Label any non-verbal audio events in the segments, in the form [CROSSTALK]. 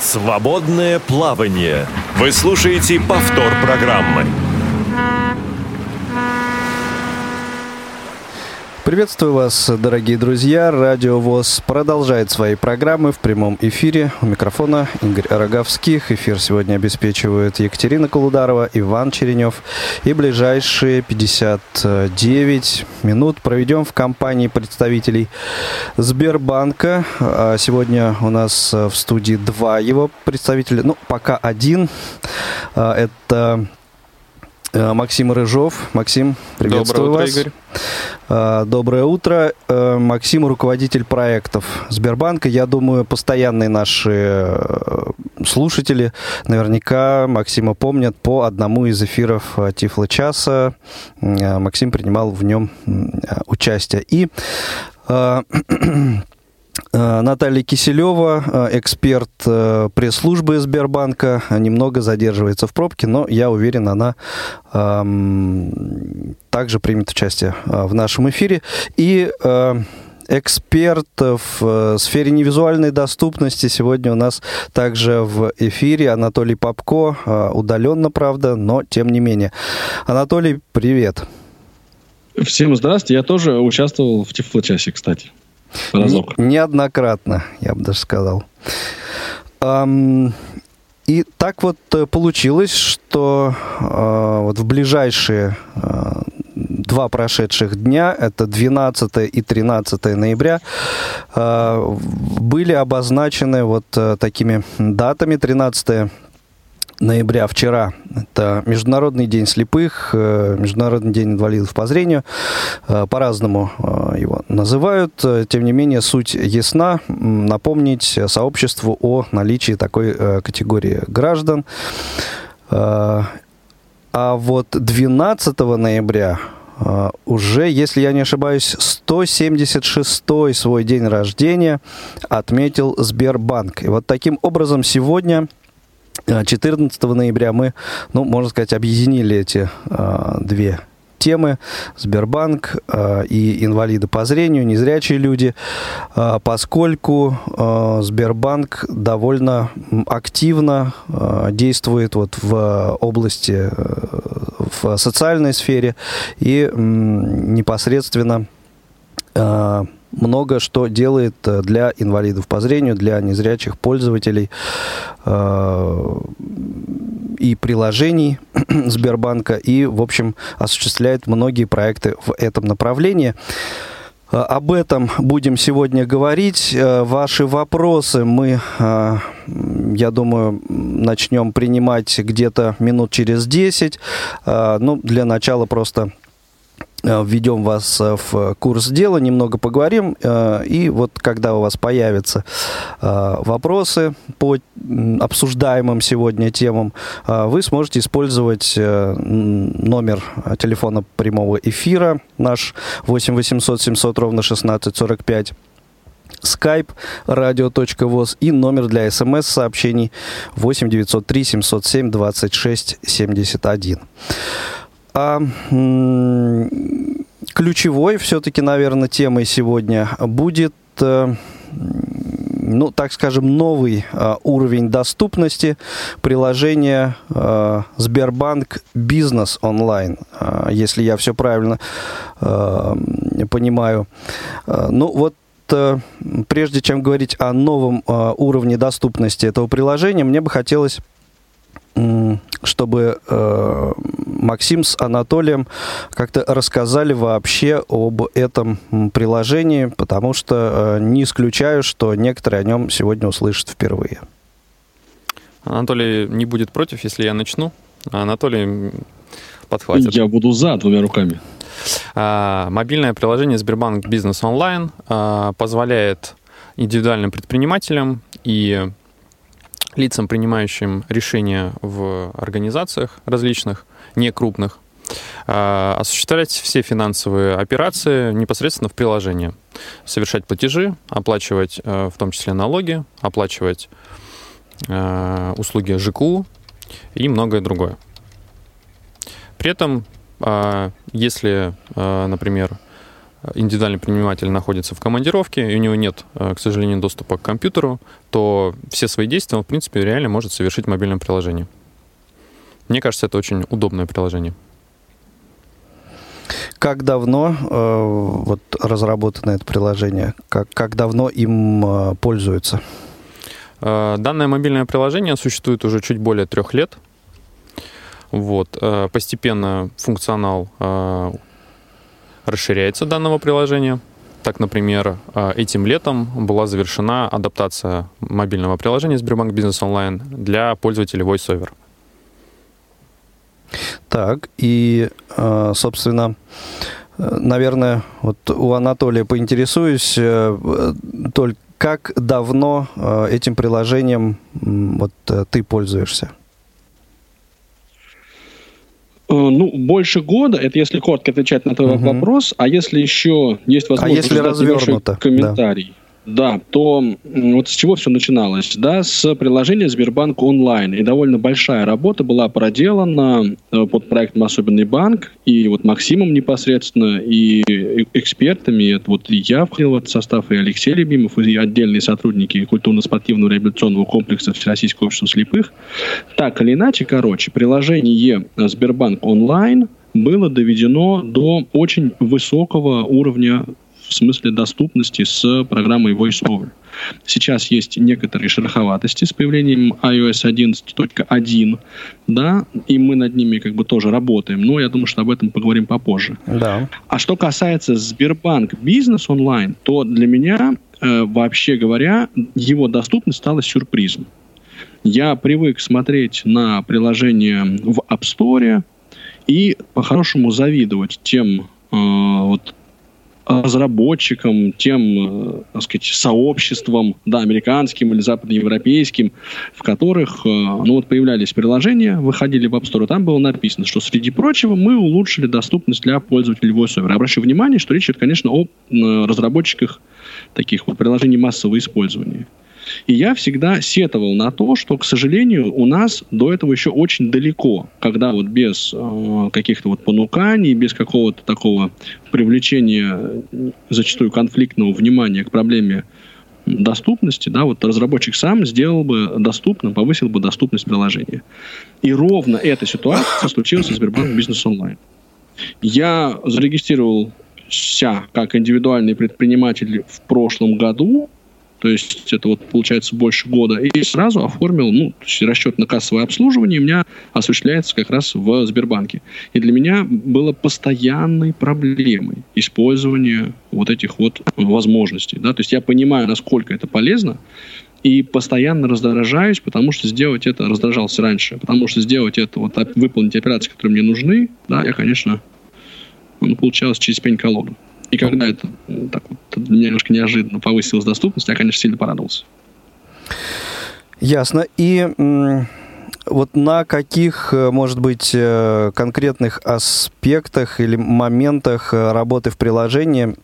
Свободное плавание. Вы слушаете повтор программы. Приветствую вас, дорогие друзья. Радио ВОЗ продолжает свои программы в прямом эфире. У микрофона Игорь Роговских. Эфир сегодня обеспечивают Екатерина Колударова, Иван Черенев. И ближайшие 59 минут проведем в компании представителей Сбербанка. А сегодня у нас в студии два его представителя. Ну, пока один. А, это Максим Рыжов. Максим, приветствую Доброе вас. утро, Игорь. Э, Доброе утро. Э, Максим, руководитель проектов Сбербанка. Я думаю, постоянные наши слушатели наверняка Максима помнят по одному из эфиров Тифла часа. Максим принимал в нем участие. И [CLEARS THROAT] Наталья Киселева, эксперт пресс-службы Сбербанка, немного задерживается в пробке, но я уверен, она эм, также примет участие в нашем эфире. И э, эксперт в сфере невизуальной доступности сегодня у нас также в эфире Анатолий Попко, удаленно, правда, но тем не менее. Анатолий, привет. Всем здравствуйте. Я тоже участвовал в Тифлочасе, кстати. Разок. Не, неоднократно, я бы даже сказал. Um, и так вот получилось, что uh, вот в ближайшие uh, два прошедших дня, это 12 и 13 ноября, uh, были обозначены вот такими датами. 13 ноября вчера. Это Международный день слепых, э, Международный день инвалидов по зрению. Э, по-разному э, его называют. Тем не менее, суть ясна. Напомнить сообществу о наличии такой категории граждан. А вот 12 ноября уже, если я не ошибаюсь, 176-й свой день рождения отметил Сбербанк. И вот таким образом сегодня 14 ноября мы, ну, можно сказать, объединили эти э, две темы. Сбербанк э, и инвалиды по зрению, незрячие люди, э, поскольку э, Сбербанк довольно активно э, действует вот в области, э, в социальной сфере и э, непосредственно э, много что делает для инвалидов по зрению, для незрячих пользователей э, и приложений [CLEARS THROAT] Сбербанка, и, в общем, осуществляет многие проекты в этом направлении. Об этом будем сегодня говорить. Ваши вопросы мы, я думаю, начнем принимать где-то минут через 10. Ну, для начала просто введем вас в курс дела, немного поговорим, и вот когда у вас появятся вопросы по обсуждаемым сегодня темам, вы сможете использовать номер телефона прямого эфира наш 8 800 700 ровно 1645 skype radio.voz и номер для смс-сообщений 8 903 707 26 71. А ключевой все-таки, наверное, темой сегодня будет, ну, так скажем, новый уровень доступности приложения Сбербанк Бизнес онлайн, если я все правильно понимаю. Ну, вот прежде чем говорить о новом уровне доступности этого приложения, мне бы хотелось чтобы э, Максим с Анатолием как-то рассказали вообще об этом приложении, потому что э, не исключаю, что некоторые о нем сегодня услышат впервые. Анатолий не будет против, если я начну. А Анатолий подхватит. Я буду за двумя руками. А, мобильное приложение Сбербанк Бизнес Онлайн а, позволяет индивидуальным предпринимателям и лицам, принимающим решения в организациях различных, не крупных, а, осуществлять все финансовые операции непосредственно в приложении. Совершать платежи, оплачивать в том числе налоги, оплачивать услуги ЖКУ и многое другое. При этом, если, например, индивидуальный предприниматель находится в командировке, и у него нет, э, к сожалению, доступа к компьютеру, то все свои действия он, в принципе, реально может совершить в мобильном приложении. Мне кажется, это очень удобное приложение. Как давно э, вот разработано это приложение? Как, как давно им э, пользуются? Э, данное мобильное приложение существует уже чуть более трех лет. Вот. Э, постепенно функционал э, расширяется данного приложения. Так, например, э, этим летом была завершена адаптация мобильного приложения Сбербанк Бизнес Онлайн для пользователей VoiceOver. Так, и, э, собственно, э, наверное, вот у Анатолия поинтересуюсь, э, только как давно этим приложением вот ты пользуешься? Ну, больше года, это если коротко отвечать на твой угу. вопрос, а если еще есть возможность а если развернуто, комментарий. Да да, то вот с чего все начиналось? Да, с приложения Сбербанк онлайн. И довольно большая работа была проделана э, под проектом «Особенный банк», и вот Максимом непосредственно, и экспертами, это вот и я входил в этот состав, и Алексей Любимов, и отдельные сотрудники культурно-спортивного реабилитационного комплекса Всероссийского общества слепых. Так или иначе, короче, приложение Сбербанк онлайн было доведено до очень высокого уровня в смысле доступности с программой VoiceOver. Сейчас есть некоторые шероховатости с появлением iOS 11.1, да, и мы над ними как бы тоже работаем, но я думаю, что об этом поговорим попозже. Да. А что касается Сбербанк Бизнес онлайн, то для меня, э, вообще говоря, его доступность стала сюрпризом. Я привык смотреть на приложение в App Store и по-хорошему завидовать тем э, вот разработчикам, тем, э, так сказать, сообществам, да, американским или западноевропейским, в которых, э, ну вот появлялись приложения, выходили в App Store, там было написано, что среди прочего мы улучшили доступность для пользователей VoiceOver. Обращу внимание, что речь идет, конечно, о разработчиках таких вот приложений массового использования. И я всегда сетовал на то, что, к сожалению, у нас до этого еще очень далеко, когда вот без э, каких-то вот понуканий, без какого-то такого привлечения зачастую конфликтного внимания к проблеме доступности, да, вот разработчик сам сделал бы доступным, повысил бы доступность приложения. И ровно эта ситуация случилась в Сбербанк Бизнес Онлайн. Я зарегистрировался как индивидуальный предприниматель в прошлом году, то есть это вот получается больше года, и сразу оформил, ну, расчет на кассовое обслуживание у меня осуществляется как раз в Сбербанке. И для меня было постоянной проблемой использование вот этих вот возможностей, да, то есть я понимаю, насколько это полезно, и постоянно раздражаюсь, потому что сделать это, раздражался раньше, потому что сделать это, вот выполнить операции, которые мне нужны, да, я, конечно, ну, получалось через пень-колоду. И когда это так вот, для меня немножко неожиданно повысилась доступность, я, конечно, сильно порадовался. Ясно. И вот на каких, э, может быть, э, конкретных аспектах или моментах э, работы в приложении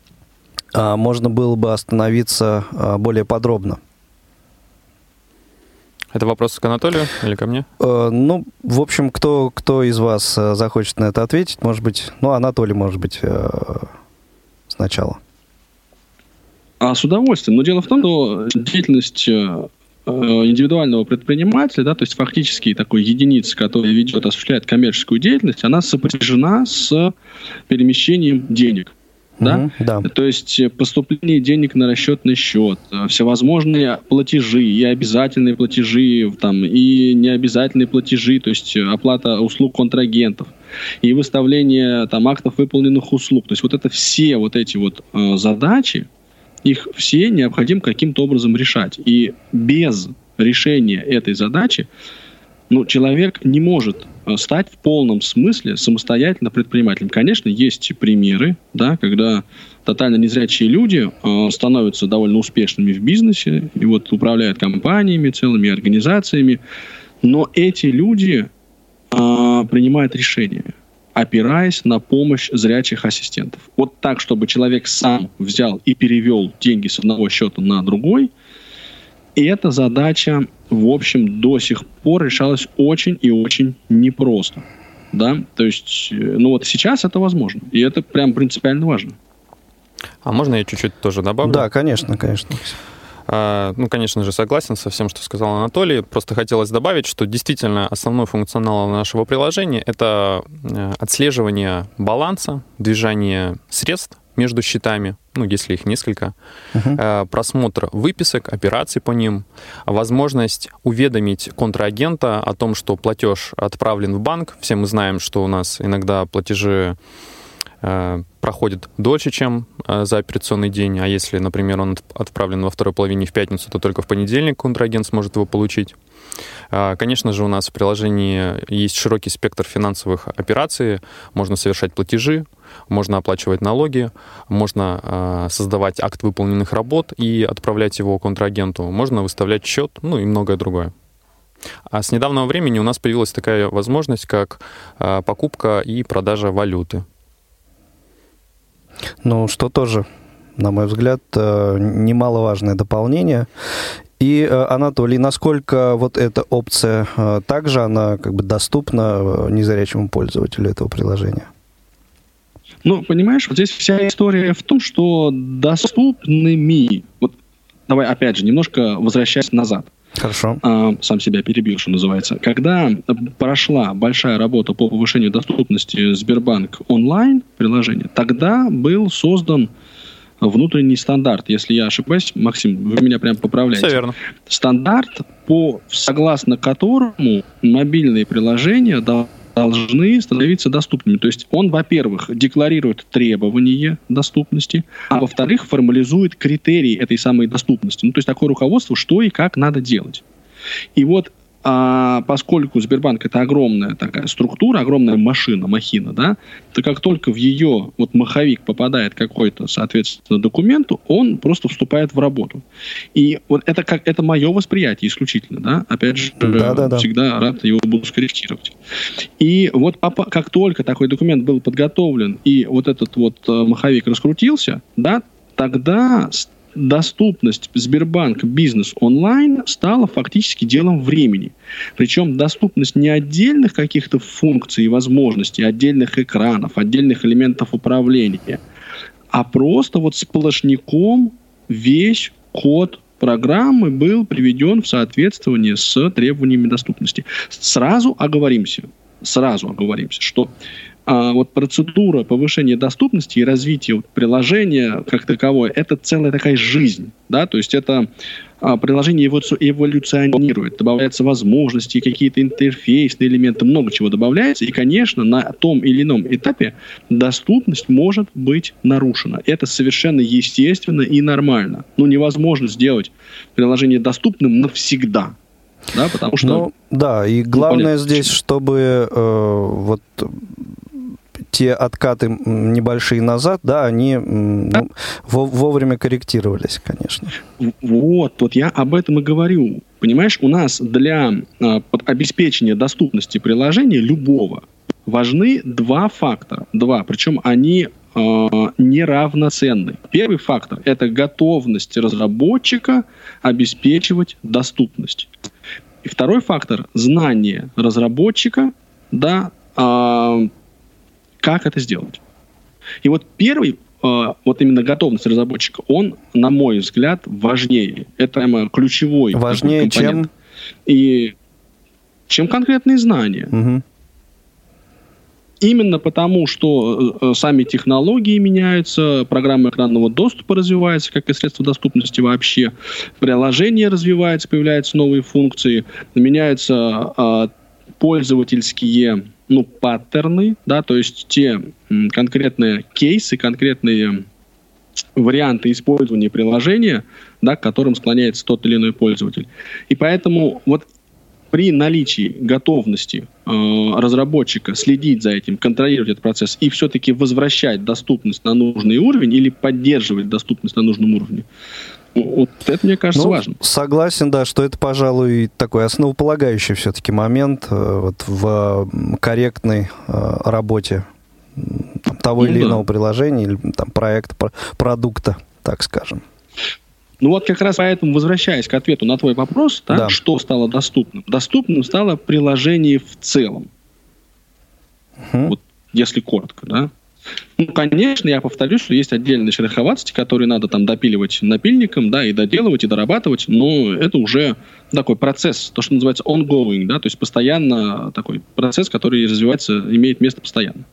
а, можно было бы остановиться а, более подробно? Это вопрос к Анатолию или ко мне? Ну, в общем, кто, кто из вас захочет на это ответить, может быть, ну, Анатолий, может быть, сначала? А с удовольствием. Но дело в том, что деятельность э, э, индивидуального предпринимателя, да, то есть фактически такой единицы, которая ведет, осуществляет коммерческую деятельность, она сопряжена с перемещением денег. Да? Mm-hmm, да. То есть поступление денег на расчетный счет, всевозможные платежи, и обязательные платежи, там, и необязательные платежи, то есть оплата услуг контрагентов и выставление там актов выполненных услуг. То есть вот это все вот эти вот э, задачи, их все необходимо каким-то образом решать. И без решения этой задачи ну, человек не может э, стать в полном смысле самостоятельно предпринимателем. Конечно, есть примеры, да, когда тотально незрячие люди э, становятся довольно успешными в бизнесе и вот управляют компаниями, целыми организациями, но эти люди э, принимает решение, опираясь на помощь зрячих ассистентов. Вот так, чтобы человек сам взял и перевел деньги с одного счета на другой, и эта задача, в общем, до сих пор решалась очень и очень непросто. Да? То есть, э, ну вот сейчас это возможно. И это прям принципиально важно. А можно я чуть-чуть тоже добавлю? Да, конечно, конечно. А, ну, конечно же, согласен со всем, что сказал Анатолий. Просто хотелось добавить, что действительно основной функционал нашего приложения — это э, отслеживание баланса, движение средств между счетами, ну, если их несколько, uh-huh. просмотр выписок, операций по ним, возможность уведомить контрагента о том, что платеж отправлен в банк. Все мы знаем, что у нас иногда платежи проходит дольше, чем э, за операционный день, а если, например, он отправлен во второй половине в пятницу, то только в понедельник контрагент сможет его получить. Э, конечно же, у нас в приложении есть широкий спектр финансовых операций. Можно совершать платежи, можно оплачивать налоги, можно создавать акт выполненных работ и отправлять его контрагенту, можно выставлять счет, ну и многое другое. А с недавнего времени у нас появилась такая возможность, как покупка и продажа валюты. Ну, что тоже, на мой взгляд, э, немаловажное дополнение. И, э, Анатолий, насколько вот эта опция э, также она как бы доступна незрячему пользователю этого приложения? Ну, понимаешь, вот здесь вся история в том, что доступными, вот давай опять же немножко возвращаясь назад. Хорошо. А, сам себя перебил, что называется. Когда прошла большая работа по повышению доступности Сбербанк онлайн приложения, тогда был создан внутренний стандарт. Если я ошибаюсь, Максим, вы меня прям поправляете. Все верно. Стандарт, по, согласно которому мобильные приложения должны становиться доступными. То есть он, во-первых, декларирует требования доступности, а во-вторых, формализует критерии этой самой доступности. Ну, то есть такое руководство, что и как надо делать. И вот а поскольку Сбербанк это огромная такая структура, огромная машина, махина, да, то как только в ее вот маховик попадает какой-то, соответственно, документу, он просто вступает в работу. И вот это как это мое восприятие исключительно, да, опять же, да, да, да. всегда рад его буду скорректировать. И вот как только такой документ был подготовлен и вот этот вот э, маховик раскрутился, да, тогда доступность Сбербанк бизнес онлайн стала фактически делом времени. Причем доступность не отдельных каких-то функций и возможностей, отдельных экранов, отдельных элементов управления, а просто вот сплошняком весь код программы был приведен в соответствие с требованиями доступности. Сразу оговоримся, сразу оговоримся, что а вот процедура повышения доступности и развития вот приложения как таковое, это целая такая жизнь, да, то есть это а, приложение эволюционирует, добавляются возможности, какие-то интерфейсные элементы, много чего добавляется, и, конечно, на том или ином этапе доступность может быть нарушена. Это совершенно естественно и нормально. Ну, невозможно сделать приложение доступным навсегда, да, потому что... Ну, да, и главное ну, здесь, чтобы э, вот те откаты небольшие назад, да, они ну, вовремя корректировались, конечно. Вот, вот я об этом и говорю. Понимаешь, у нас для э, обеспечения доступности приложения любого важны два фактора. Два, причем они э, неравноценны. Первый фактор – это готовность разработчика обеспечивать доступность. И второй фактор – знание разработчика, да, э, как это сделать. И вот первый, э, вот именно готовность разработчика, он, на мой взгляд, важнее. Это прямо ключевой Важнее, чем? И чем конкретные знания. Угу. Именно потому, что э, сами технологии меняются, программа экранного доступа развивается, как и средства доступности вообще, приложение развивается, появляются новые функции, меняются э, пользовательские ну, паттерны, да, то есть те конкретные кейсы, конкретные варианты использования приложения, да, к которым склоняется тот или иной пользователь. И поэтому вот при наличии готовности э, разработчика следить за этим, контролировать этот процесс и все-таки возвращать доступность на нужный уровень или поддерживать доступность на нужном уровне, вот это, мне кажется, ну, важно. Согласен, да, что это, пожалуй, такой основополагающий все-таки момент э, вот, в корректной э, работе того ну, или да. иного приложения или там, проекта, продукта, так скажем. Ну вот как раз поэтому, возвращаясь к ответу на твой вопрос, да, да. что стало доступным? Доступным стало приложение в целом. Угу. Вот если коротко, да. Ну, конечно, я повторюсь, что есть отдельные шероховатости, которые надо там допиливать напильником, да, и доделывать, и дорабатывать, но это уже такой процесс, то, что называется ongoing, да, то есть постоянно такой процесс, который развивается, имеет место постоянно.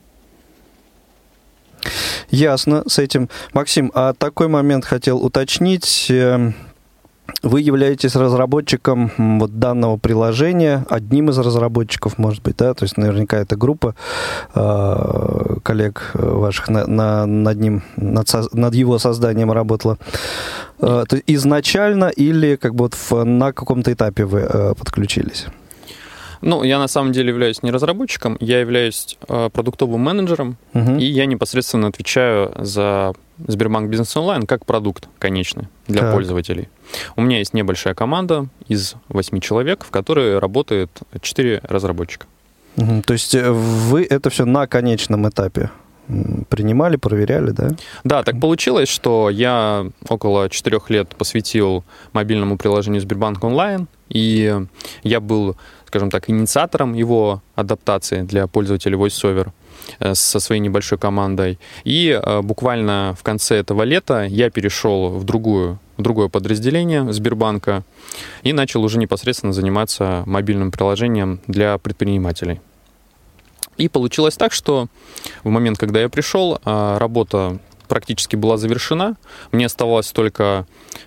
Ясно с этим. Максим, а такой момент хотел уточнить. Вы являетесь разработчиком вот данного приложения, одним из разработчиков, может быть, да, то есть наверняка это группа э, коллег ваших на, на, над ним, над, над его созданием работала. Э, то изначально или как бы вот в, на каком-то этапе вы э, подключились? Ну, я на самом деле являюсь не разработчиком, я являюсь э, продуктовым менеджером, угу. и я непосредственно отвечаю за Сбербанк Бизнес Онлайн как продукт конечный для так. пользователей. У меня есть небольшая команда из восьми человек, в которой работает четыре разработчика. Угу. То есть э, вы это все на конечном этапе принимали, проверяли, да? Да, так получилось, что я около четырех лет посвятил мобильному приложению Сбербанк Онлайн, и я был скажем так, инициатором его адаптации для пользователей VoiceOver э, со своей небольшой командой. И э, буквально в конце этого лета я перешел в, другую, другое подразделение Сбербанка и начал уже непосредственно заниматься мобильным приложением для предпринимателей. И получилось так, что в момент, когда я пришел, э, работа практически была завершена. Мне оставалось только,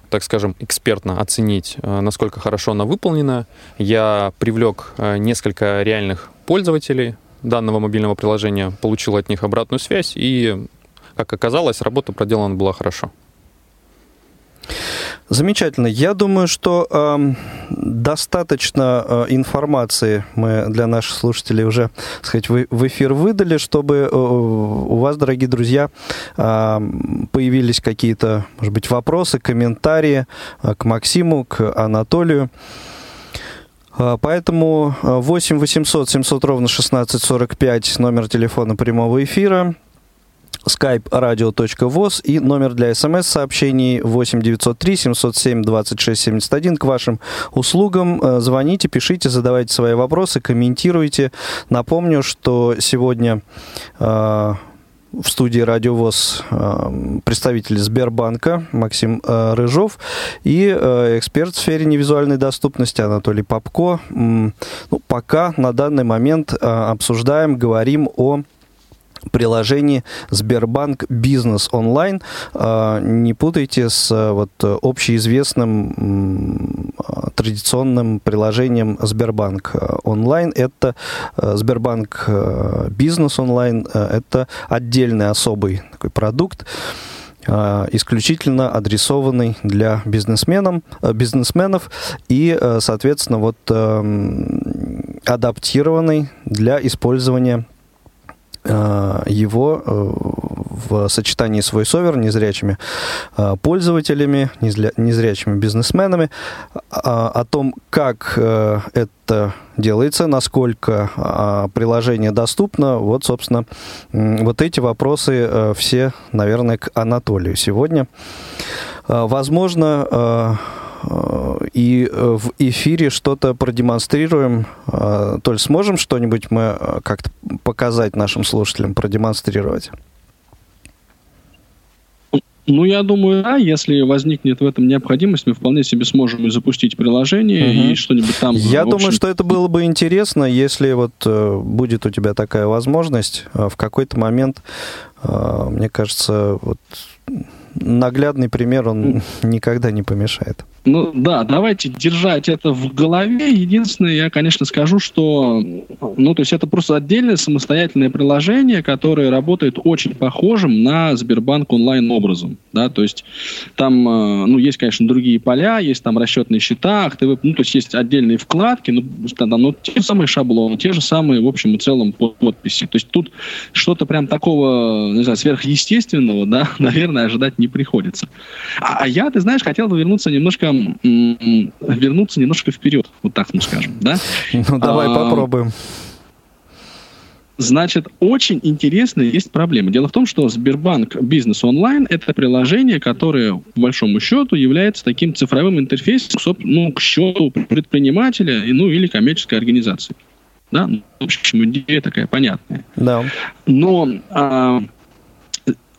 так скажем, экспертно оценить, э, насколько хорошо она выполнена. Я привлек э, несколько реальных пользователей данного мобильного приложения, получил от них обратную связь, и, как оказалось, работа проделана была хорошо. Замечательно. Я думаю, что э, достаточно э, информации мы для наших слушателей уже, так сказать, в, в эфир выдали, чтобы э, у вас, дорогие друзья, э, появились какие-то, может быть, вопросы, комментарии э, к Максиму, к Анатолию. Э, поэтому 8 800 700 ровно 1645 номер телефона прямого эфира skype radio.voz и номер для смс-сообщений 8 903 707 26 71 к вашим услугам. Э, звоните, пишите, задавайте свои вопросы, комментируйте. Напомню, что сегодня э, в студии Радио ВОЗ э, представитель Сбербанка Максим Рыжов и эксперт в сфере невизуальной доступности Анатолий Попко. Ну, пока на данный момент обсуждаем, говорим о приложении Сбербанк Бизнес онлайн. А, не путайте с вот общеизвестным традиционным приложением Сбербанк онлайн. Это а, Сбербанк Бизнес онлайн. Это отдельный особый такой продукт исключительно адресованный для бизнесменов, бизнесменов и, соответственно, вот адаптированный для использования Э, его э, в сочетании с VoiceOver незрячими э, пользователями, незрячими бизнесменами, о том, как это делается, насколько приложение доступно. Вот, собственно, вот эти вопросы все, наверное, к Анатолию сегодня. Возможно, Э, и э, в эфире что-то продемонстрируем. Э, Толь, сможем что-нибудь мы как-то показать нашим слушателям, продемонстрировать? Ну, я думаю, да, если возникнет в этом необходимость, мы вполне себе сможем запустить приложение угу. и что-нибудь там. Я думаю, что это было бы интересно, если вот э, будет у тебя такая возможность э, в какой-то момент, э, мне кажется, вот наглядный пример, он никогда не помешает. Ну да, давайте держать это в голове. Единственное, я, конечно, скажу, что ну, то есть это просто отдельное самостоятельное приложение, которое работает очень похожим на Сбербанк онлайн образом. Да? То есть там э, ну, есть, конечно, другие поля, есть там расчетные счета, ТВ, ну, то есть есть отдельные вкладки, ну, там, ну, те же самые шаблоны, те же самые, в общем и целом, подписи. То есть тут что-то прям такого, не знаю, сверхъестественного, да, [LAUGHS] наверное, ожидать не приходится. А, а я, ты знаешь, хотел бы вернуться немножко вернуться немножко вперед, вот так мы скажем, да? Ну, давай а, попробуем. Значит, очень интересная есть проблема. Дело в том, что Сбербанк Бизнес Онлайн – это приложение, которое, по большому счету, является таким цифровым интерфейсом ну, к счету предпринимателя ну, или коммерческой организации. Да? Ну, в общем, идея такая понятная. Да. Но а,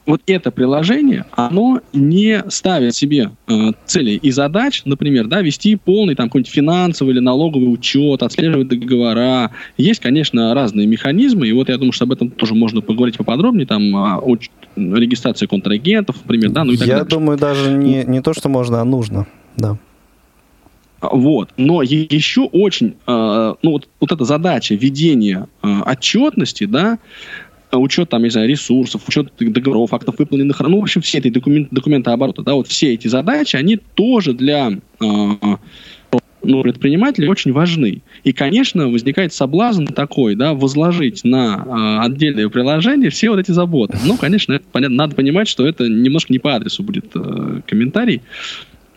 вот это приложение, оно не ставит себе э, целей и задач, например, да, вести полный там какой-нибудь финансовый или налоговый учет, отслеживать договора. Есть, конечно, разные механизмы, и вот я думаю, что об этом тоже можно поговорить поподробнее, там, о, о регистрации контрагентов, например, да, ну и так Я далее. думаю, даже не, не то, что можно, а нужно, да. Вот. Но еще очень, э, ну вот, вот эта задача ведения э, отчетности, да, учет там, не знаю, ресурсов, учет договоров, актов выполненных, ну, в общем, все эти документ, документы оборота, да, вот все эти задачи, они тоже для э, ну, предпринимателей очень важны. И, конечно, возникает соблазн такой, да, возложить на э, отдельное приложение все вот эти заботы. Ну, конечно, это, понятно, надо понимать, что это немножко не по адресу будет э, комментарий.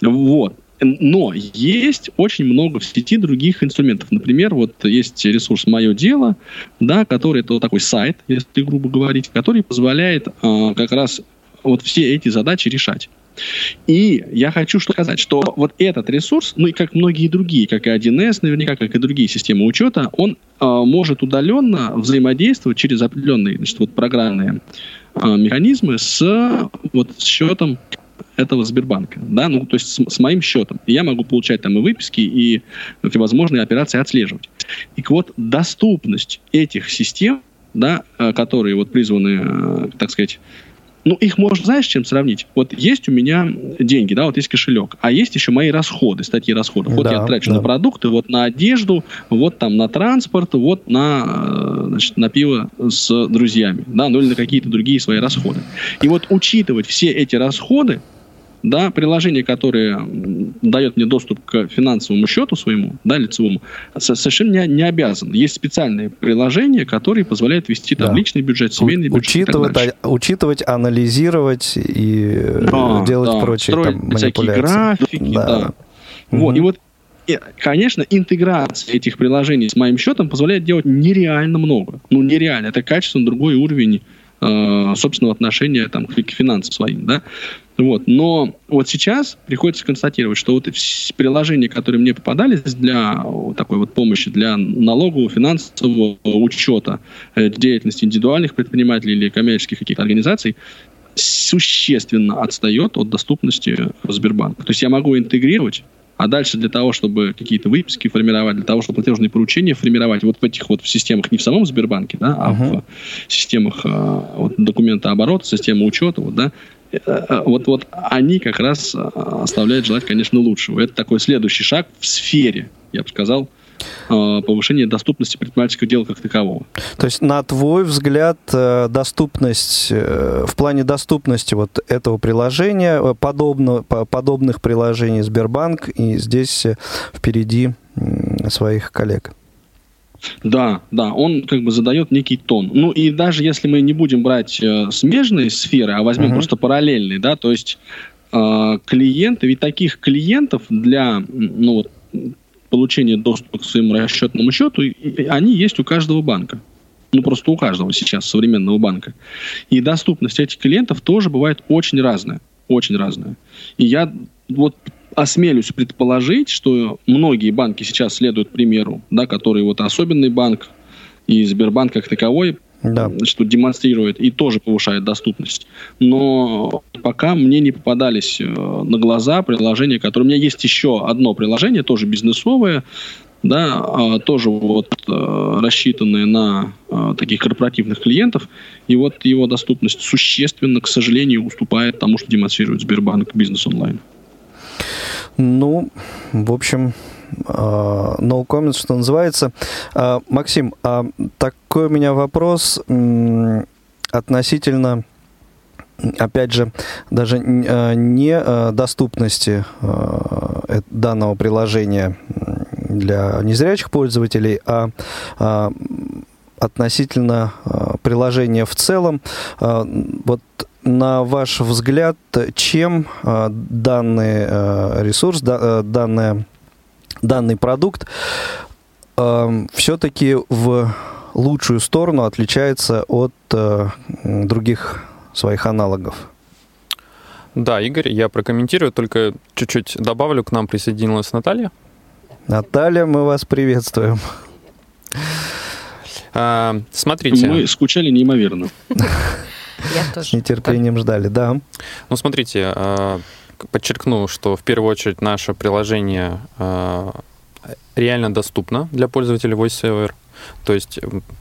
Вот. Но есть очень много в сети других инструментов. Например, вот есть ресурс «Мое дело», да, который это вот такой сайт, если грубо говорить, который позволяет э, как раз вот все эти задачи решать. И я хочу что сказать, что вот этот ресурс, ну и как многие другие, как и 1С наверняка, как и другие системы учета, он э, может удаленно взаимодействовать через определенные значит, вот программные э, механизмы с вот счетом этого Сбербанка, да, ну, то есть с, с моим счетом. И я могу получать там и выписки, и всевозможные операции отслеживать. И вот доступность этих систем, да, э, которые вот призваны, э, так сказать, ну, их можно, знаешь, чем сравнить? Вот есть у меня деньги, да, вот есть кошелек, а есть еще мои расходы, статьи расходов. Вот да, я трачу да. на продукты, вот на одежду, вот там на транспорт, вот на, э, значит, на пиво с друзьями, да, ну или на какие-то другие свои расходы. И вот учитывать все эти расходы, да, приложение, которое дает мне доступ к финансовому счету своему, да, лицевому, совершенно не, не обязан. Есть специальные приложения, которые позволяют вести там да. личный бюджет, семейный бюджет. Учитывать, а, учитывать анализировать и да, делать да, прочие там, манипуляции. графики, да. да. Угу. Вот, и вот и, конечно, интеграция этих приложений с моим счетом позволяет делать нереально много. Ну, нереально. Это качественно другой уровень э, собственного отношения там, к финансам своим. Да? Вот. Но вот сейчас приходится констатировать, что вот приложения, которые мне попадались для такой вот помощи, для налогового, финансового учета э, деятельности индивидуальных предпринимателей или коммерческих каких-то организаций, существенно отстает от доступности Сбербанка. То есть я могу интегрировать а дальше для того, чтобы какие-то выписки формировать, для того, чтобы платежные поручения формировать вот в этих вот системах, не в самом Сбербанке, да, а uh-huh. в системах а, вот, документа оборота, системы учета, вот, да, э, э, вот, вот они как раз а, оставляют желать, конечно, лучшего. Это такой следующий шаг в сфере, я бы сказал, Э, повышение доступности предпринимательского дела как такового. То есть, на твой взгляд, э, доступность, э, в плане доступности вот этого приложения, подобно, подобных приложений Сбербанк, и здесь впереди своих коллег? Да, да, он как бы задает некий тон. Ну и даже если мы не будем брать э, смежные сферы, а возьмем uh-huh. просто параллельные, да, то есть э, клиенты, ведь таких клиентов для ну, вот, получения доступа к своему расчетному счету, они есть у каждого банка. Ну, просто у каждого сейчас современного банка. И доступность этих клиентов тоже бывает очень разная. Очень разная. И я вот осмелюсь предположить, что многие банки сейчас следуют примеру, да, который вот особенный банк и Сбербанк как таковой да. что демонстрирует и тоже повышает доступность. Но пока мне не попадались э, на глаза приложения, которые... У меня есть еще одно приложение, тоже бизнесовое, да, а, тоже вот э, рассчитанное на э, таких корпоративных клиентов, и вот его доступность существенно, к сожалению, уступает тому, что демонстрирует Сбербанк бизнес онлайн. Ну, в общем, Uh, no comments, что называется. Uh, Максим, uh, такой у меня вопрос относительно опять же, даже не доступности данного приложения для незрячих пользователей, а относительно приложения в целом. Вот на ваш взгляд, чем данный ресурс, данная данный продукт э, все-таки в лучшую сторону отличается от э, других своих аналогов. Да, Игорь, я прокомментирую, только чуть-чуть добавлю, к нам присоединилась Наталья. Наталья, мы вас приветствуем. А, смотрите. Мы скучали неимоверно. [LAUGHS] с нетерпением ждали, да. Ну, смотрите, э, подчеркну, что в первую очередь наше приложение э, реально доступно для пользователей VoiceOver. То есть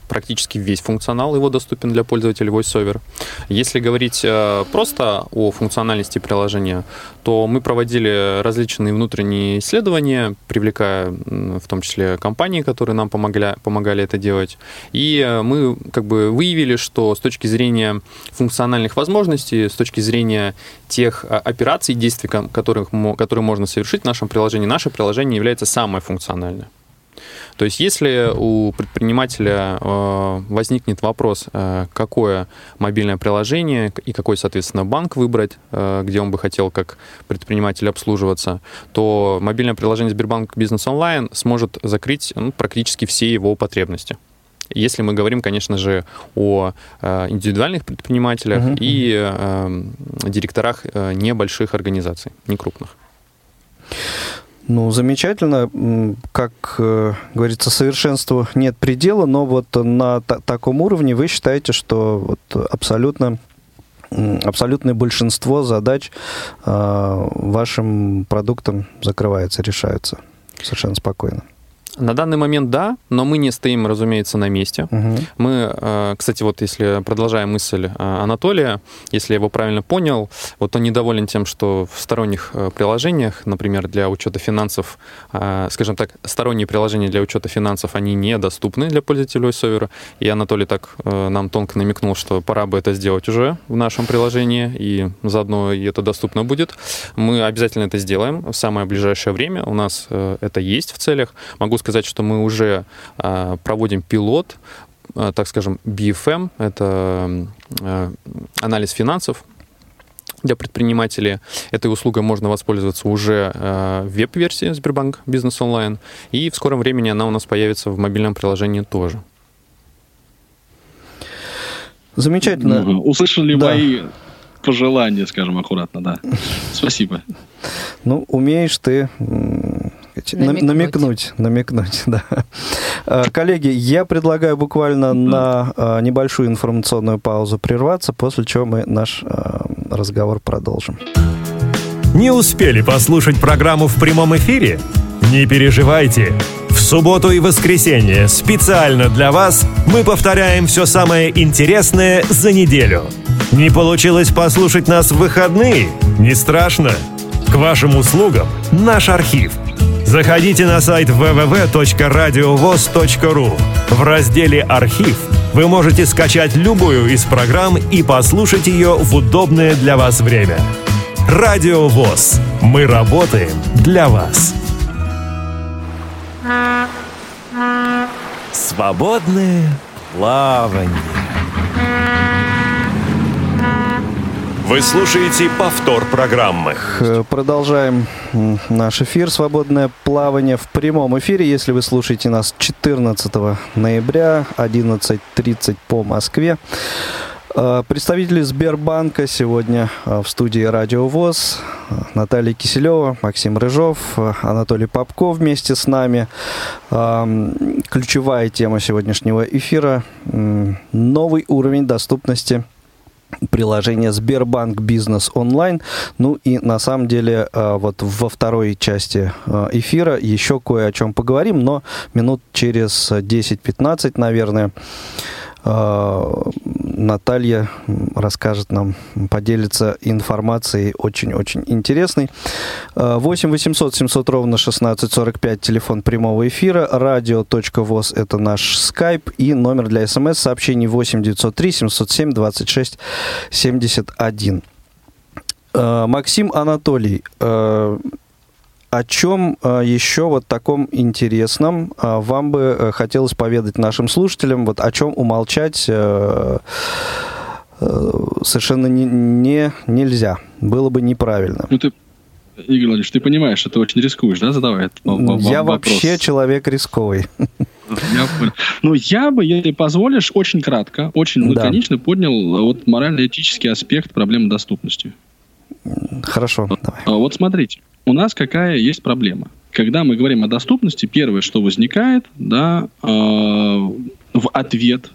практически весь функционал его доступен для пользователей VoiceOver. Если говорить э, просто о функциональности приложения, то мы проводили различные внутренние исследования, привлекая в том числе компании, которые нам помогали, помогали это делать. И э, мы как бы выявили, что с точки зрения функциональных возможностей, с точки зрения тех э, операций, действий, которых, которые можно совершить в нашем приложении, наше приложение является самое функциональное. То есть если у предпринимателя э, возникнет вопрос, э, какое мобильное приложение и какой, соответственно, банк выбрать, э, где он бы хотел как предприниматель обслуживаться, то мобильное приложение Сбербанк Бизнес Онлайн сможет закрыть ну, практически все его потребности. Если мы говорим, конечно же, о индивидуальных предпринимателях uh-huh. и э, директорах небольших организаций, не крупных. Ну, замечательно. Как э, говорится, совершенству нет предела, но вот на таком уровне вы считаете, что вот абсолютно абсолютное большинство задач э, вашим продуктом закрывается, решаются совершенно спокойно. На данный момент да, но мы не стоим, разумеется, на месте. Угу. Мы, э, кстати, вот если продолжая мысль э, Анатолия, если я его правильно понял, вот он недоволен тем, что в сторонних э, приложениях, например, для учета финансов, скажем так, сторонние приложения для учета финансов, они недоступны для пользователей сервера. И Анатолий так нам тонко намекнул, что пора бы это сделать уже в нашем приложении, и заодно и это доступно будет. Мы обязательно это сделаем в самое ближайшее время. У нас это есть в целях. Могу сказать, что мы уже а, проводим пилот, а, так скажем, BFM, это а, анализ финансов, для предпринимателей. Этой услугой можно воспользоваться уже в веб-версии Сбербанк Бизнес Онлайн, и в скором времени она у нас появится в мобильном приложении тоже. Замечательно. Услышали да. мои пожелания, скажем аккуратно, да. Спасибо. Ну, умеешь ты намекнуть. намекнуть, намекнуть, [LAUGHS] да. А, коллеги, я предлагаю буквально на а, небольшую информационную паузу прерваться, после чего мы наш а, разговор продолжим. Не успели послушать программу в прямом эфире? Не переживайте. В субботу и воскресенье специально для вас мы повторяем все самое интересное за неделю. Не получилось послушать нас в выходные? Не страшно. К вашим услугам наш архив – Заходите на сайт www.radiovoz.ru. В разделе «Архив» вы можете скачать любую из программ и послушать ее в удобное для вас время. Радио ВОЗ. Мы работаем для вас. Свободное плавание. Вы слушаете повтор программы. Продолжаем наш эфир «Свободное плавание» в прямом эфире. Если вы слушаете нас 14 ноября, 11.30 по Москве. Э, представители Сбербанка сегодня э, в студии Радио ВОЗ. Наталья Киселева, Максим Рыжов, э, Анатолий Попков вместе с нами. Ключевая тема сегодняшнего эфира – новый уровень доступности – приложение Сбербанк Бизнес онлайн. Ну и на самом деле э, вот во второй части э, эфира еще кое о чем поговорим, но минут через 10-15, наверное, Наталья расскажет нам, поделится информацией очень-очень интересной. 8 800 700 ровно 1645, телефон прямого эфира, радио.воз – это наш скайп, и номер для смс-сообщений 8 903 707 26 71. Максим Анатолий, э, о чем э, еще вот таком интересном э, вам бы э, хотелось поведать нашим слушателям? Вот о чем умолчать совершенно не, не нельзя, было бы неправильно. Ну ты, Игорь Владимирович, ты понимаешь, что ты очень рискуешь, да, задавая этот вопрос? Я вообще человек рисковый. Я Ну, я бы, если позволишь, очень кратко, очень лаконично да. поднял вот морально-этический аспект проблемы доступности. Хорошо, давай. А вот смотрите, у нас какая есть проблема. Когда мы говорим о доступности, первое, что возникает, да, э, в ответ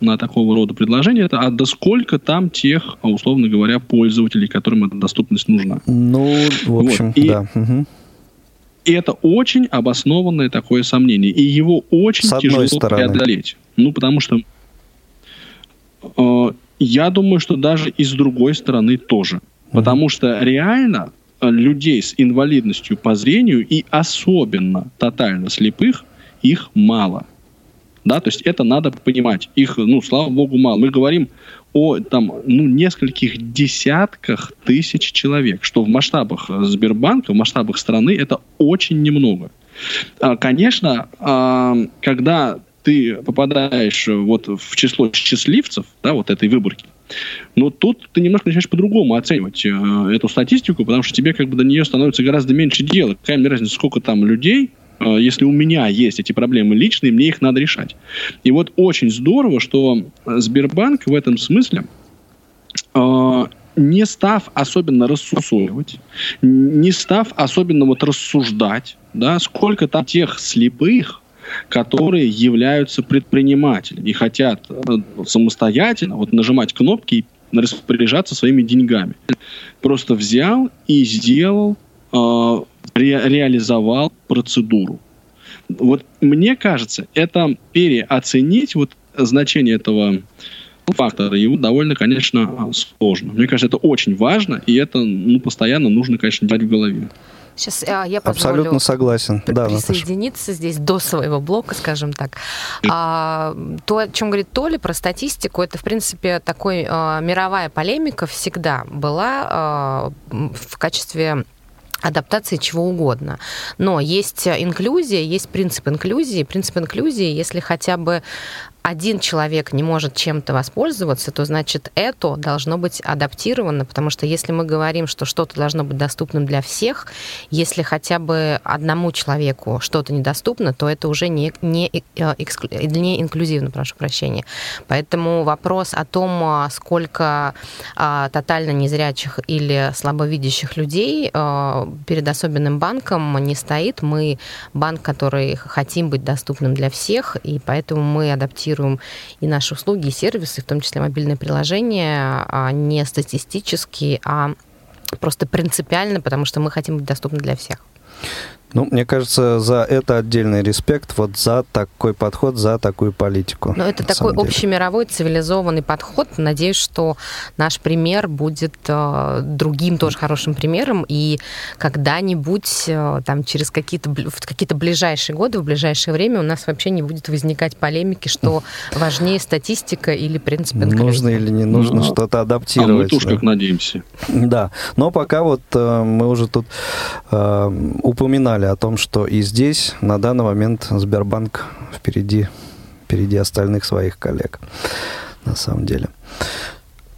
на такого рода предложения, это а да сколько там тех, условно говоря, пользователей, которым эта доступность нужна. Ну, в общем, вот. и, да. Угу. И это очень обоснованное такое сомнение. И его очень С тяжело стороны. преодолеть. Ну, потому что э, я думаю, что даже и с другой стороны тоже. Потому что реально людей с инвалидностью по зрению и особенно тотально слепых, их мало. Да, то есть это надо понимать. Их, ну, слава богу, мало. Мы говорим о там, ну, нескольких десятках тысяч человек, что в масштабах Сбербанка, в масштабах страны это очень немного. А, конечно, а, когда ты попадаешь вот в число счастливцев, да, вот этой выборки, но тут ты немножко начинаешь по-другому оценивать э, эту статистику, потому что тебе как бы до нее становится гораздо меньше дела. Какая мне разница, сколько там людей, э, если у меня есть эти проблемы личные, мне их надо решать. И вот очень здорово, что Сбербанк в этом смысле э, не став особенно рассусоливать, не став особенно вот рассуждать, да, сколько там тех слепых, которые являются предпринимателями и хотят э, самостоятельно вот нажимать кнопки и распоряжаться своими деньгами. Просто взял и сделал, э, ре, реализовал процедуру. Вот мне кажется, это переоценить вот значение этого фактора, его довольно, конечно, сложно. Мне кажется, это очень важно, и это ну, постоянно нужно, конечно, держать в голове. Сейчас а, я позволю Абсолютно согласен. Да, присоединиться Наташа. здесь до своего блока, скажем так. А, то, о чем говорит Толя про статистику, это, в принципе, такой а, мировая полемика всегда была а, в качестве адаптации чего угодно. Но есть инклюзия, есть принцип инклюзии. Принцип инклюзии, если хотя бы один человек не может чем-то воспользоваться, то значит это должно быть адаптировано, потому что если мы говорим, что что-то должно быть доступным для всех, если хотя бы одному человеку что-то недоступно, то это уже не, не, э, эксклю, не инклюзивно, прошу прощения. Поэтому вопрос о том, а, сколько а, тотально незрячих или слабовидящих людей а, перед особенным банком не стоит. Мы банк, который хотим быть доступным для всех, и поэтому мы адаптируем анализируем и наши услуги, и сервисы, в том числе мобильные приложения, а не статистически, а просто принципиально, потому что мы хотим быть доступны для всех. Ну, мне кажется, за это отдельный респект, вот за такой подход, за такую политику. Но это такой общемировой цивилизованный подход. Надеюсь, что наш пример будет э, другим тоже хорошим примером, и когда-нибудь, э, там, через какие-то какие ближайшие годы, в ближайшее время у нас вообще не будет возникать полемики, что [LAUGHS] важнее статистика или принцип Нужно или не нужно ну, что-то адаптировать. А мы тоже да. как надеемся. Да, но пока вот э, мы уже тут э, упоминали сказали о том, что и здесь на данный момент Сбербанк впереди, впереди остальных своих коллег, на самом деле.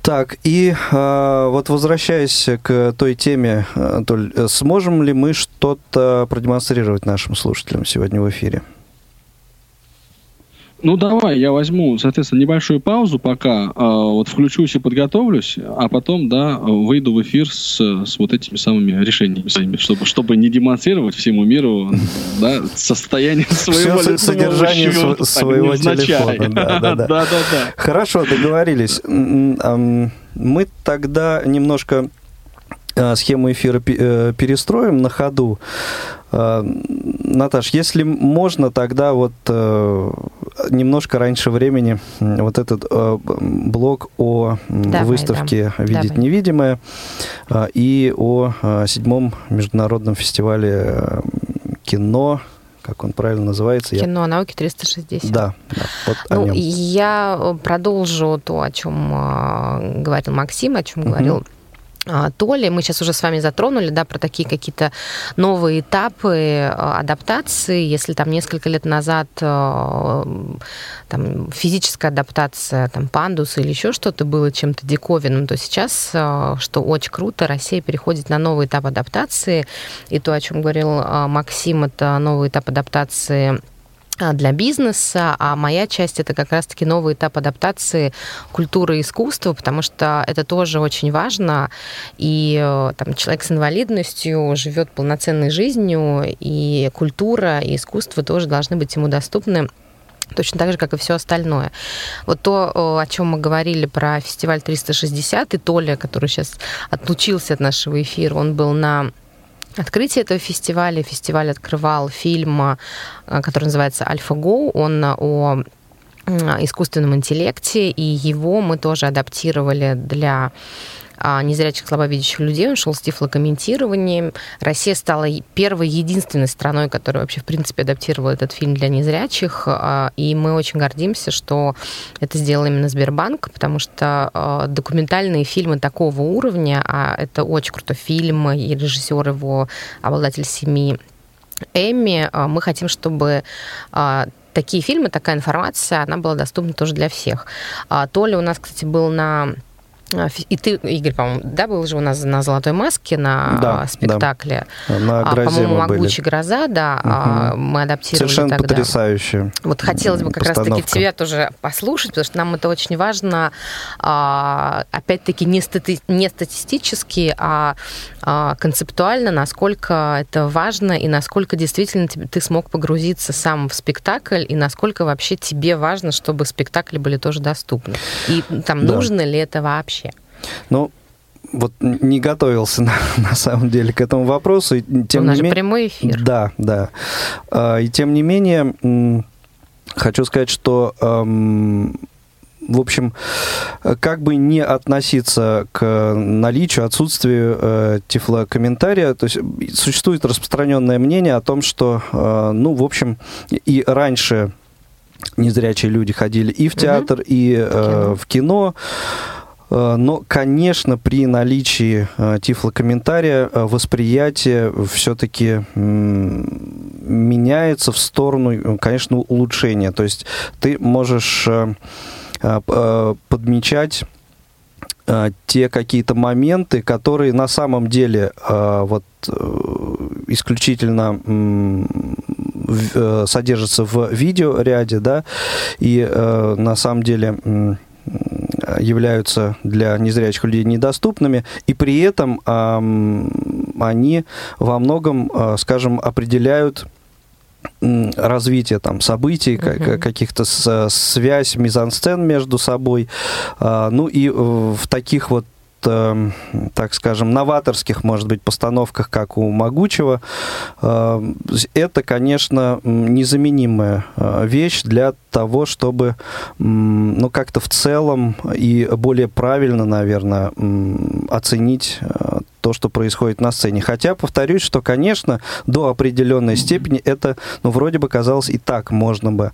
Так, и э, вот возвращаясь к той теме, Толь, сможем ли мы что-то продемонстрировать нашим слушателям сегодня в эфире? Ну, давай, я возьму, соответственно, небольшую паузу пока, э, вот включусь и подготовлюсь, а потом, да, выйду в эфир с, с вот этими самыми решениями своими, чтобы, чтобы не демонстрировать всему миру, [LAUGHS] да, состояние своего Все содержание счета, своего телефона. Да, да, да. [LAUGHS] да, да, да. Хорошо, договорились. Мы тогда немножко Э, схему эфира э, перестроим на ходу. Э, Наташ, если можно, тогда вот немножко раньше времени вот этот блок о давай, выставке да. «Видеть давай. невидимое» и о седьмом международном фестивале кино как он правильно называется. Кино я... науки 360. Да, да вот ну, о нем. Я продолжу то, о чем говорил Максим, о чем угу. говорил а, Толи, мы сейчас уже с вами затронули, да, про такие какие-то новые этапы а, адаптации. Если там несколько лет назад а, там, физическая адаптация, там, пандус или еще что-то было чем-то диковинным, то сейчас, что очень круто, Россия переходит на новый этап адаптации. И то, о чем говорил Максим, это новый этап адаптации для бизнеса, а моя часть это как раз-таки новый этап адаптации культуры и искусства, потому что это тоже очень важно, и э, там, человек с инвалидностью живет полноценной жизнью, и культура и искусство тоже должны быть ему доступны точно так же, как и все остальное. Вот то, о чем мы говорили про фестиваль 360, и Толя, который сейчас отлучился от нашего эфира, он был на открытии этого фестиваля. Фестиваль открывал фильм, э, который называется «Альфа-Го». Он о искусственном интеллекте, и его мы тоже адаптировали для незрячих слабовидящих людей, он шел с тифлокомментированием. Россия стала первой, единственной страной, которая вообще, в принципе, адаптировала этот фильм для незрячих, а, и мы очень гордимся, что это сделал именно Сбербанк, потому что а, документальные фильмы такого уровня, а это очень крутой фильм, и режиссер его, обладатель семи Эмми, мы хотим, чтобы такие фильмы, такая информация, она была доступна тоже для всех. Толя у нас, кстати, был на а, и ты, Игорь, по-моему, да, был же у нас на «Золотой маске» на да, спектакле. Да. На а, грозе По-моему, «Могучая гроза», да, угу. мы адаптировали Совершенно тогда. потрясающе. Вот хотелось бы как раз-таки тебя тоже послушать, потому что нам это очень важно, опять-таки, не, стати- не статистически, а концептуально, насколько это важно и насколько действительно ты смог погрузиться сам в спектакль, и насколько вообще тебе важно, чтобы спектакли были тоже доступны. И там да. нужно ли это вообще? Ну, вот не готовился [LAUGHS] на, на самом деле к этому вопросу. И, тем У нас не же ме... прямой эфир. Да, да. А, и тем не менее, хочу сказать, что в общем, как бы не относиться к наличию, отсутствию э, тифлокомментария, то есть существует распространенное мнение о том, что, э, ну, в общем, и раньше незрячие люди ходили и в театр, угу. и э, кино. в кино. Э, но, конечно, при наличии э, тифлокомментария э, восприятие все-таки меняется в сторону, конечно, улучшения. То есть ты можешь подмечать те какие-то моменты, которые на самом деле вот исключительно содержатся в видеоряде, да, и на самом деле являются для незрячих людей недоступными, и при этом они во многом, а, скажем, определяют развитие там событий, uh-huh. каких-то связь, мизансцен между собой. А, ну и в таких вот Эм, так скажем, новаторских, может быть, постановках, как у Могучего, э, это, конечно, незаменимая э, вещь для того, чтобы, ну, как-то в целом и более правильно, наверное, оценить э, то, что происходит на сцене. Хотя, повторюсь, что, конечно, до определенной степени это, ну, вроде бы казалось и так можно бы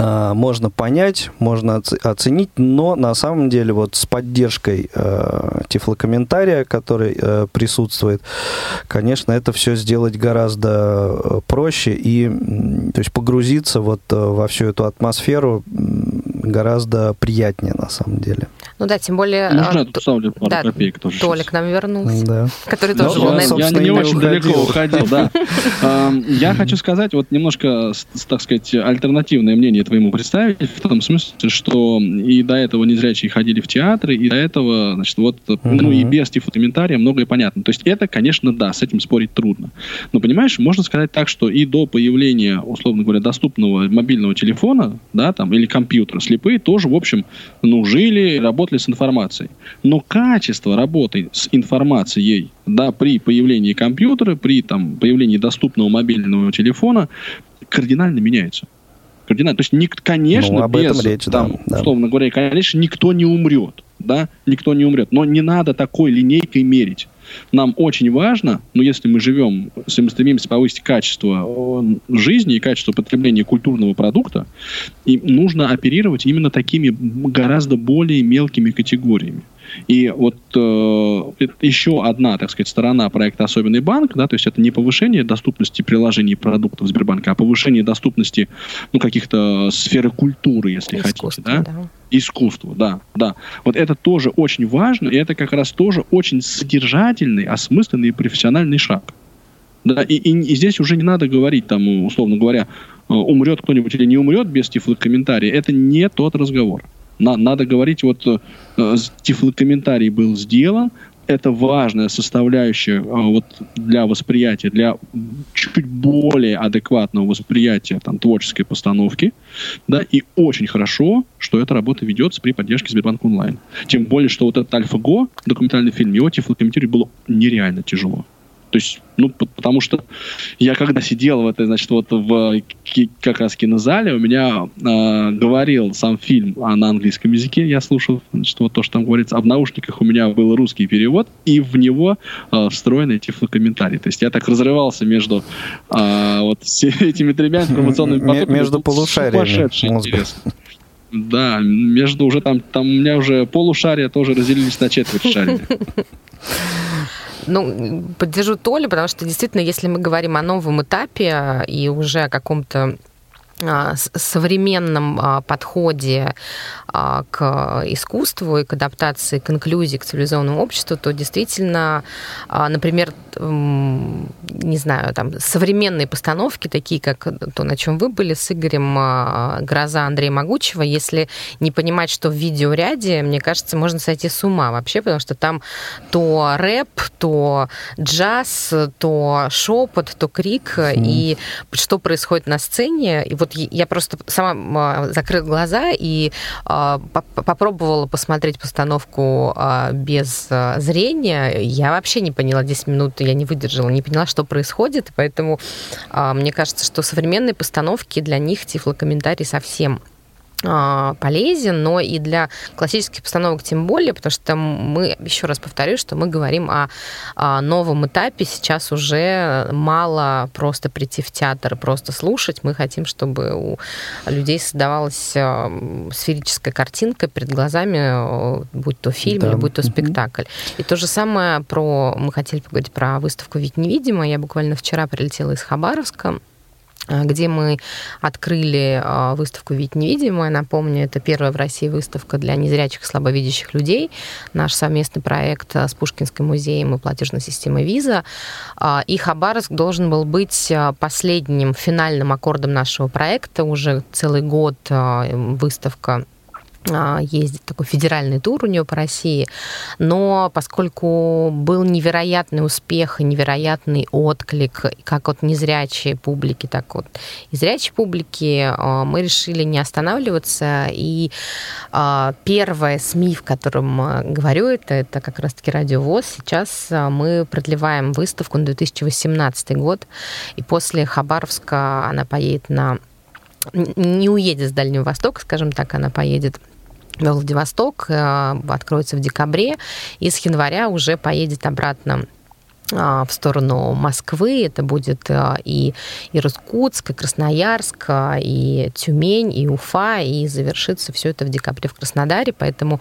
можно понять, можно оценить, но на самом деле вот с поддержкой э, тифлокомментария, который э, присутствует, конечно, это все сделать гораздо э, проще и то есть погрузиться вот э, во всю эту атмосферу гораздо приятнее на самом деле. Ну да, тем более... Можно я ставлю пару да, копеек тоже Толик сейчас. нам вернулся, да. который ну, тоже был на Я не очень далеко уходил, да. [LAUGHS] Я хочу сказать, вот немножко, так сказать, альтернативное мнение твоему представить, в том смысле, что и до этого незрячие ходили в театры, и до этого, значит, вот, ну и без тифлокомментария многое понятно. То есть это, конечно, да, с этим спорить трудно. Но, понимаешь, можно сказать так, что и до появления, условно говоря, доступного мобильного телефона, да, там, или компьютера, слепые тоже, в общем, ну, жили, работали работали с информацией. Но качество работы с информацией да, при появлении компьютера, при там, появлении доступного мобильного телефона кардинально меняется. Кардинально. То есть, ник, конечно, ну, об без, этом речь, там, да, условно да. говоря, конечно, никто не умрет. Да, никто не умрет. Но не надо такой линейкой мерить. Нам очень важно, ну, если мы живем, если мы стремимся повысить качество жизни и качество потребления культурного продукта, и нужно оперировать именно такими гораздо более мелкими категориями. И вот э, еще одна, так сказать, сторона проекта «Особенный банк», да, то есть это не повышение доступности приложений и продуктов Сбербанка, а повышение доступности ну, каких-то сферы культуры, если Искусство, хотите. Да? Да. Искусство, да, да. Вот это тоже очень важно, и это как раз тоже очень содержательный, осмысленный и профессиональный шаг. Да, и, и, и здесь уже не надо говорить, там, условно говоря, э, умрет кто-нибудь или не умрет без тифлокомментария. Это не тот разговор. На, надо говорить, вот э, тифлокомментарий был сделан, это важная составляющая вот для восприятия, для чуть более адекватного восприятия там, творческой постановки, да, и очень хорошо, что эта работа ведется при поддержке Сбербанк онлайн. Тем более, что вот этот Альфа-Го, документальный фильм, его тифлокомментировать было нереально тяжело. То есть, ну, потому что я когда сидел в этой, значит, вот в как раз кинозале, у меня э, говорил сам фильм а на английском языке, я слушал, значит, вот то, что там говорится, а в наушниках у меня был русский перевод, и в него э, встроенный тифлокомментарий. То есть я так разрывался между э, вот [LAUGHS] этими тремя информационными [LAUGHS] потоками. Между полушариями мозга. Да, между уже там, там у меня уже полушария тоже разделились на четверть шария. [LAUGHS] Ну, поддержу Толю, потому что действительно, если мы говорим о новом этапе и уже о каком-то а, современном а, подходе к искусству и к адаптации, к инклюзии, к цивилизованному обществу, то действительно, например, не знаю, там современные постановки, такие как то, на чем вы были с Игорем «Гроза» Андрея Могучего, если не понимать, что в видеоряде, мне кажется, можно сойти с ума вообще, потому что там то рэп, то джаз, то шепот, то крик, mm. и что происходит на сцене, и вот я просто сама закрыла глаза и а, попробовала посмотреть постановку а, без а, зрения. Я вообще не поняла 10 минут, я не выдержала, не поняла, что происходит. Поэтому мне кажется, что современные постановки для них тифлокомментарий совсем а, полезен, но и для классических постановок тем более, потому что мы, еще раз повторю, что мы говорим о, о новом этапе. Сейчас уже мало просто прийти в театр и просто слушать. Мы хотим, чтобы у людей создавалась а, сферическая картинка перед глазами, будь то фильм да. или будь то спектакль. И то же самое про... Мы хотели поговорить про выставку «Ведь невидимо». Я буквально вчера прилетела из Хабаровска где мы открыли э, выставку «Вид невидимое». Напомню, это первая в России выставка для незрячих и слабовидящих людей. Наш совместный проект э, с Пушкинским музеем и платежной системой «Виза». И Хабаровск должен был быть последним финальным аккордом нашего проекта. Уже целый год выставка а, ездит такой федеральный тур у нее по России, но поскольку был невероятный успех и невероятный отклик как от незрячей публики, так вот и зрячей публики, а, мы решили не останавливаться. И а, первое СМИ, в котором говорю это, это как раз-таки Радио ВОЗ. Сейчас мы продлеваем выставку на 2018 год, и после Хабаровска она поедет на не уедет с Дальнего Востока, скажем так, она поедет во Владивосток, э, откроется в декабре, и с января уже поедет обратно в сторону Москвы. Это будет а, и Иркутск, и Красноярск, а, и Тюмень, и Уфа, и завершится все это в декабре в Краснодаре. Поэтому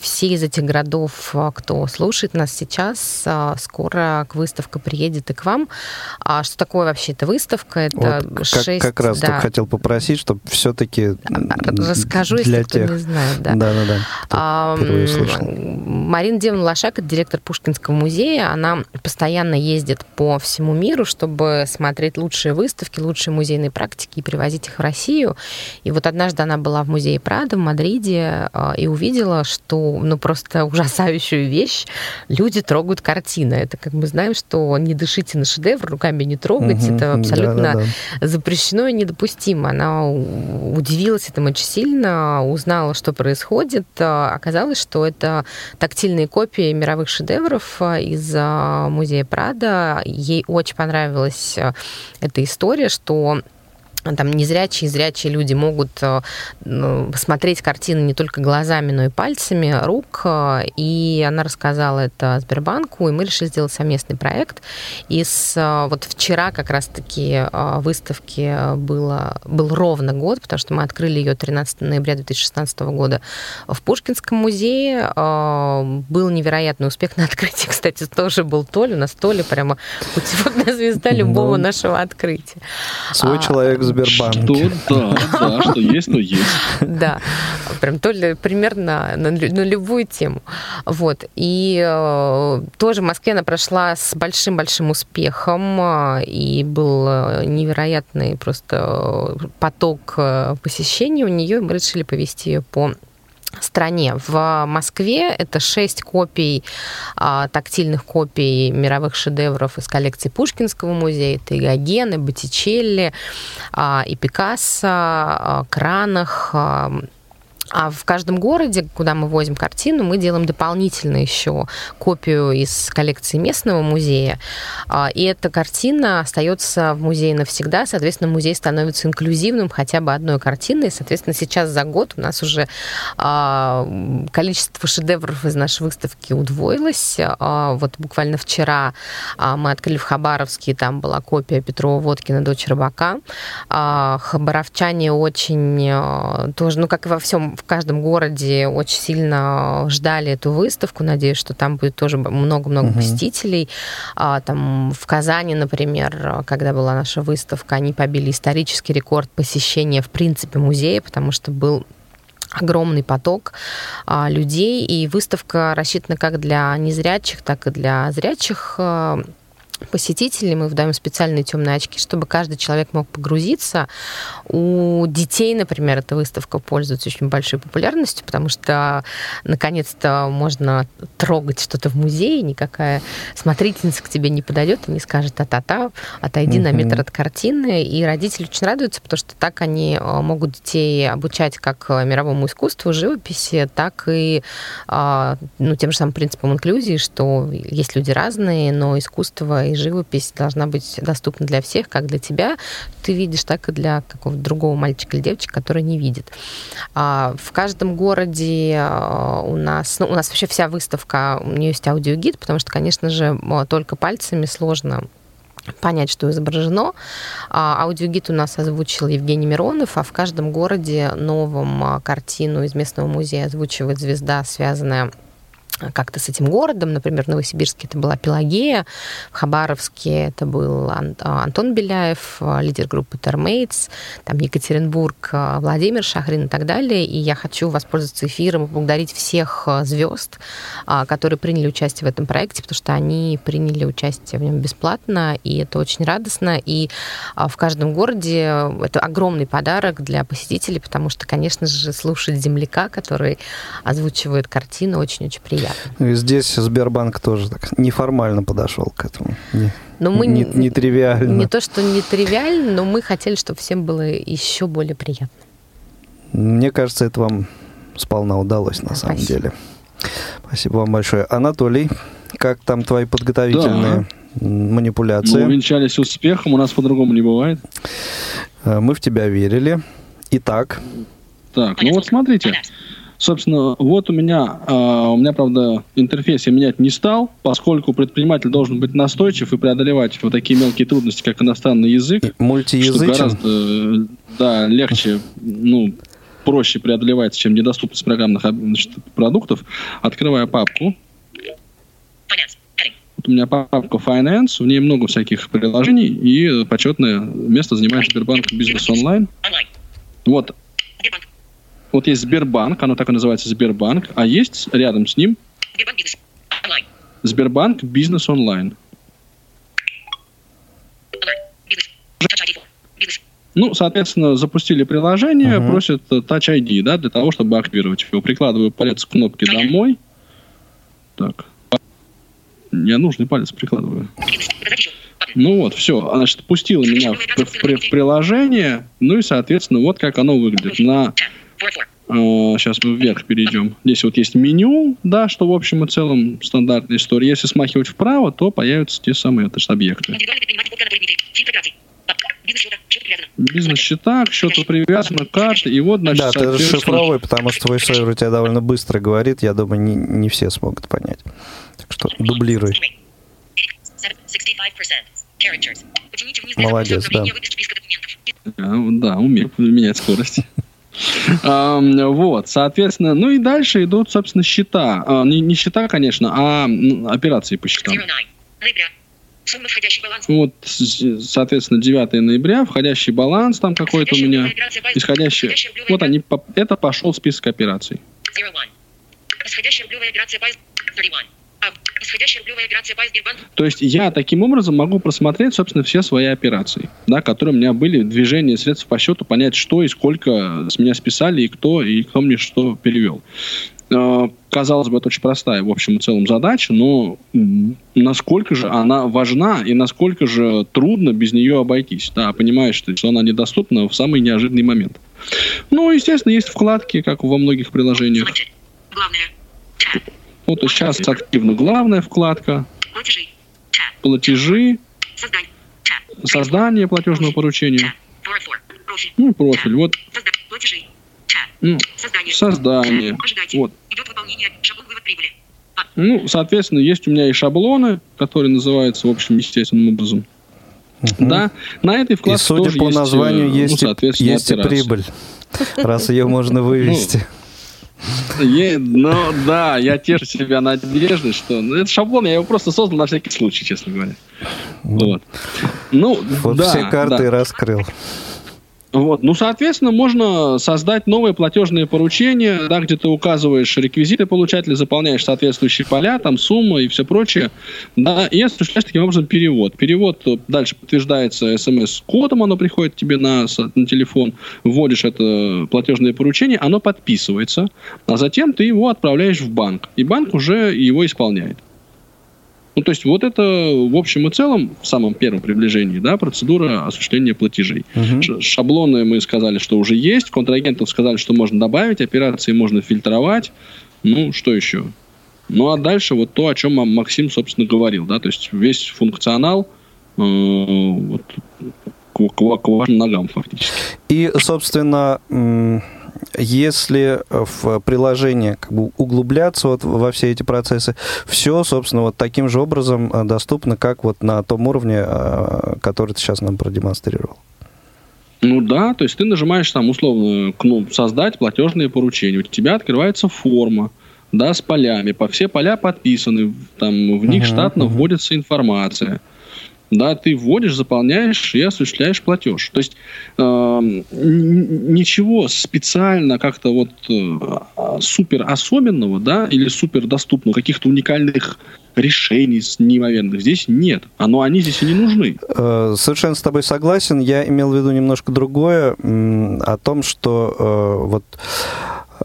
все из этих городов, кто слушает нас сейчас, скоро к выставка приедет и к вам. А что такое вообще эта выставка? Это вот 6... Как, как раз да. хотел попросить, чтобы все-таки Расскажу, для если тех... кто не знает. Да, да, да. да. Марина Девна Лошак, директор Пушкинского музея, она постоянно ездит по всему миру, чтобы смотреть лучшие выставки, лучшие музейные практики и привозить их в Россию. И вот однажды она была в музее Прада в Мадриде а, и увидела, что ну просто ужасающую вещь. Люди трогают картины. Это как мы знаем, что не дышите на шедевр, руками не трогать. Угу, это абсолютно да, да, да. запрещено и недопустимо. Она удивилась этому очень сильно, узнала, что происходит. А, оказалось, что это тактильные копии мировых шедевров а, из музея Прада. Ей очень понравилась э, эта история, что там незрячие и зрячие люди могут э, ну, смотреть картины не только глазами, но и пальцами рук. И она рассказала это Сбербанку, и мы решили сделать совместный проект. И с, э, вот вчера как раз-таки э, выставки было, был ровно год, потому что мы открыли ее 13 ноября 2016 года в Пушкинском музее. Был невероятный успех на открытии, [LAUGHS] кстати, тоже был Толя. У нас Толя прямо путеводная звезда любого ну, нашего открытия. Свой а, человек Сбербанке. Что, да, да, [LAUGHS] что есть, то есть. Да, прям то ли примерно на, на любую тему. Вот. И э, тоже в Москве она прошла с большим-большим успехом, э, и был э, невероятный просто поток посещений у нее, и мы решили повести ее по стране. В Москве это шесть копий, а, тактильных копий мировых шедевров из коллекции Пушкинского музея. Это и Гоген, и Боттичелли, а, и Пикассо, а, Кранах, а, в каждом городе, куда мы возим картину, мы делаем дополнительно еще копию из коллекции местного музея. А, и эта картина остается в музее навсегда. Соответственно, музей становится инклюзивным хотя бы одной картиной. Соответственно, сейчас за год у нас уже а, количество шедевров из нашей выставки удвоилось. А, вот буквально вчера мы открыли в Хабаровске, там была копия Петрова Водкина «Дочь рыбака». Хабаровчане очень тоже, ну, как и во всем в каждом городе очень сильно ждали эту выставку. Надеюсь, что там будет тоже много-много угу. посетителей. А, там в Казани, например, когда была наша выставка, они побили исторический рекорд посещения, в принципе, музея, потому что был огромный поток а, людей, и выставка рассчитана как для незрячих, так и для зрячих а, посетителей, мы выдаем специальные темные очки, чтобы каждый человек мог погрузиться. У детей, например, эта выставка пользуется очень большой популярностью, потому что наконец-то можно трогать что-то в музее, никакая смотрительница к тебе не подойдет и не скажет та-та-та, отойди mm-hmm. на метр от картины. И родители очень радуются, потому что так они э, могут детей обучать как мировому искусству, живописи, так и э, ну, тем же самым принципам инклюзии, что есть люди разные, но искусство и живопись должна быть доступна для всех, как для тебя ты видишь, так и для какого-то другого мальчика или девочки, который не видит. А в каждом городе а, у нас, ну, у нас вообще вся выставка, у нее есть аудиогид, потому что, конечно же, только пальцами сложно понять, что изображено. А, аудиогид у нас озвучил Евгений Миронов, а в каждом городе новом картину из местного музея озвучивает звезда, связанная как-то с этим городом. Например, в Новосибирске это была Пелагея, в Хабаровске это был а, Антон Беляев, а, лидер группы Термейтс, там Екатеринбург, а, Владимир Шахрин и так далее. И я хочу воспользоваться эфиром и поблагодарить всех звезд, которые приняли участие в этом проекте, потому что они приняли участие в нем бесплатно, и это очень радостно. И в каждом городе это огромный подарок для посетителей, потому что, конечно же, слушать земляка, который озвучивает картину, очень-очень приятно приятно. И здесь Сбербанк тоже так неформально подошел к этому. Не, но мы не, не тривиально. Не то, что не тривиально, но мы хотели, чтобы всем было еще более приятно. Мне кажется, это вам сполна удалось на самом Спасибо. деле. Спасибо вам большое. Анатолий, как там твои подготовительные да. манипуляции? Мы увенчались успехом, у нас по-другому не бывает. Э, мы в тебя верили. Итак. Так, ну вот смотрите. Собственно, вот у меня, э, у меня, правда, интерфейс я менять не стал, поскольку предприниматель должен быть настойчив и преодолевать вот такие мелкие трудности, как иностранный язык. Мультиязычен. Что гораздо, да, легче, ну, проще преодолевается, чем недоступность программных значит, продуктов. Открываю папку. Вот у меня папка Finance, в ней много всяких приложений, и почетное место занимает Сбербанк Бизнес Онлайн. Вот вот есть Сбербанк, оно так и называется Сбербанк, а есть рядом с ним Сбербанк Бизнес Онлайн. Ну, соответственно, запустили приложение, uh-huh. просят Touch ID, да, для того, чтобы активировать его. Прикладываю палец к кнопке «Домой». Так. Я нужный палец прикладываю. Ну вот, все. Значит, пустила меня в, в, в приложение. Ну и, соответственно, вот как оно выглядит. На Сейчас мы вверх перейдем. Здесь вот есть меню, да, что в общем и целом стандартная история. Если смахивать вправо, то появятся те самые это объекты. Бизнес-счета, к счету привязаны, карты, и вот, значит, Да, ты расшифровой, потому что твой сервер у тебя довольно быстро говорит, я думаю, не, не все смогут понять. Так что дублируй. Молодец, да. Да, умею менять скорость. Вот, соответственно, ну и дальше идут, собственно, счета. А, не, не счета, конечно, а операции по счетам. Вот, соответственно, 9 ноября, входящий баланс там какой-то у меня, исходящий. Вот они, это пошел список операций. Исходящая рублевая операция по Сбербанку. То есть я таким образом могу просмотреть, собственно, все свои операции, да, которые у меня были, движения средств по счету, понять, что и сколько с меня списали, и кто, и кто мне что перевел. Э, казалось бы, это очень простая, в общем и целом, задача, но насколько же она важна и насколько же трудно без нее обойтись. Да, понимаешь, что она недоступна в самый неожиданный момент. Ну, естественно, есть вкладки, как во многих приложениях. Главное. Вот сейчас активно главная вкладка. Платежи. Платежи. Создание. Создание платежного поручения. Ну, профиль. Вот. Платежи. Ну, создание. Создание. Вот. Идет выполнение. Шаблон вывод прибыли. А. Ну, соответственно, есть у меня и шаблоны, которые называются, в общем, естественным образом. Угу. Да, на этой вкладке И судя тоже по есть, названию, ну, есть, есть и прибыль, раз ее можно вывести. Е, ну да, я тешу себя надеждой, что ну, это шаблон, я его просто создал на всякий случай, честно говоря. Вот. Ну, вот да, все карты да. раскрыл. Вот. Ну, соответственно, можно создать новые платежные поручения, да, где ты указываешь реквизиты получателя, заполняешь соответствующие поля, там сумма и все прочее, да, и осуществляешь таким образом перевод. Перевод дальше подтверждается смс-кодом, оно приходит тебе на, на телефон, вводишь это платежное поручение, оно подписывается, а затем ты его отправляешь в банк, и банк уже его исполняет. Ну, то есть вот это в общем и целом в самом первом приближении, да, процедура осуществления платежей. Угу. Шаблоны мы сказали, что уже есть, контрагентов сказали, что можно добавить, операции можно фильтровать. Ну, что еще? Ну, а дальше вот то, о чем Максим, собственно, говорил, да, то есть весь функционал э, вот, к, к, к вашим ногам фактически. И, собственно, если в приложение как бы углубляться вот во все эти процессы, все, собственно, вот таким же образом э, доступно, как вот на том уровне, э, который ты сейчас нам продемонстрировал. Ну да, то есть ты нажимаешь там условно кнопку «Создать платежные поручения», у тебя открывается форма, да, с полями, по все поля подписаны, там в них uh-huh, штатно uh-huh. вводится информация да, ты вводишь, заполняешь и осуществляешь платеж. То есть э, ничего специально как-то вот э, супер особенного, да, или супер доступного, каких-то уникальных решений неимоверных здесь нет. Оно, они здесь и не нужны. Э, совершенно с тобой согласен. Я имел в виду немножко другое, о том, что э, вот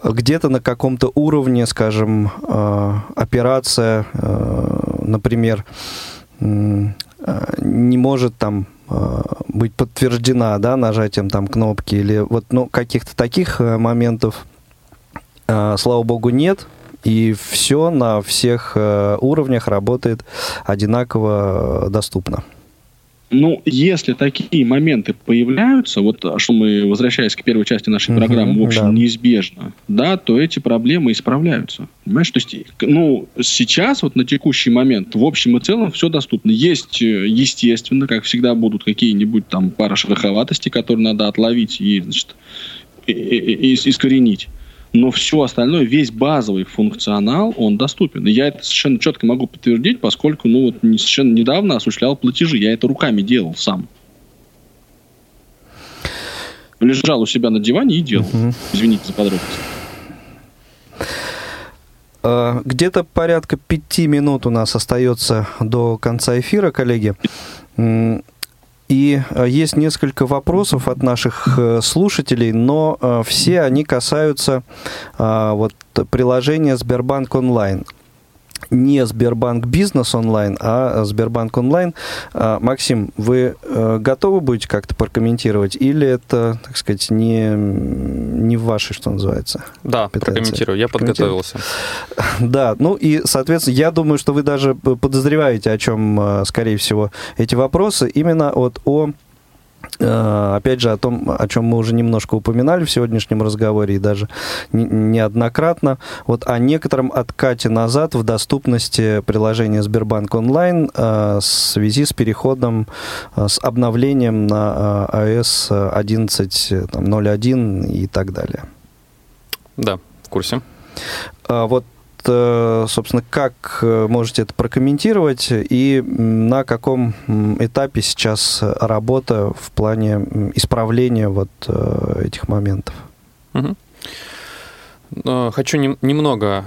где-то на каком-то уровне, скажем, э, операция, например, не может там э, быть подтверждена, да, нажатием там кнопки или вот, ну, каких-то таких э, моментов, э, слава богу, нет. И все на всех уровнях работает одинаково доступно. Ну, если такие моменты появляются, вот а что мы, возвращаясь к первой части нашей программы, в общем, да. неизбежно, да, то эти проблемы исправляются. Понимаешь? То есть, ну, сейчас, вот на текущий момент, в общем и целом все доступно. Есть, э, естественно, как всегда, будут какие-нибудь там пара шероховатостей, которые надо отловить и, значит, и, и, и искоренить но все остальное, весь базовый функционал, он доступен. И я это совершенно четко могу подтвердить, поскольку, ну, вот совершенно недавно осуществлял платежи. Я это руками делал сам. Лежал у себя на диване и делал. Угу. Извините за подробности. А, где-то порядка пяти минут у нас остается до конца эфира, коллеги. И э, есть несколько вопросов от наших э, слушателей, но э, все они касаются вот, приложения Сбербанк онлайн не Сбербанк Бизнес онлайн, а Сбербанк онлайн. А, Максим, вы э, готовы будете как-то прокомментировать, или это, так сказать, не, не в вашей, что называется? Да, прокомментирую, я подготовился. [LAUGHS] Да, ну и, соответственно, я думаю, что вы даже подозреваете, о чем, э, скорее всего, эти вопросы, именно вот о опять же, о том, о чем мы уже немножко упоминали в сегодняшнем разговоре и даже неоднократно, вот о некотором откате назад в доступности приложения Сбербанк онлайн э, в связи с переходом, э, с обновлением на iOS 11.01 и так далее. Да, в курсе. Вот Э, собственно, как э, можете это прокомментировать и на каком этапе сейчас работа в плане исправления вот э, этих моментов? Угу. Хочу немного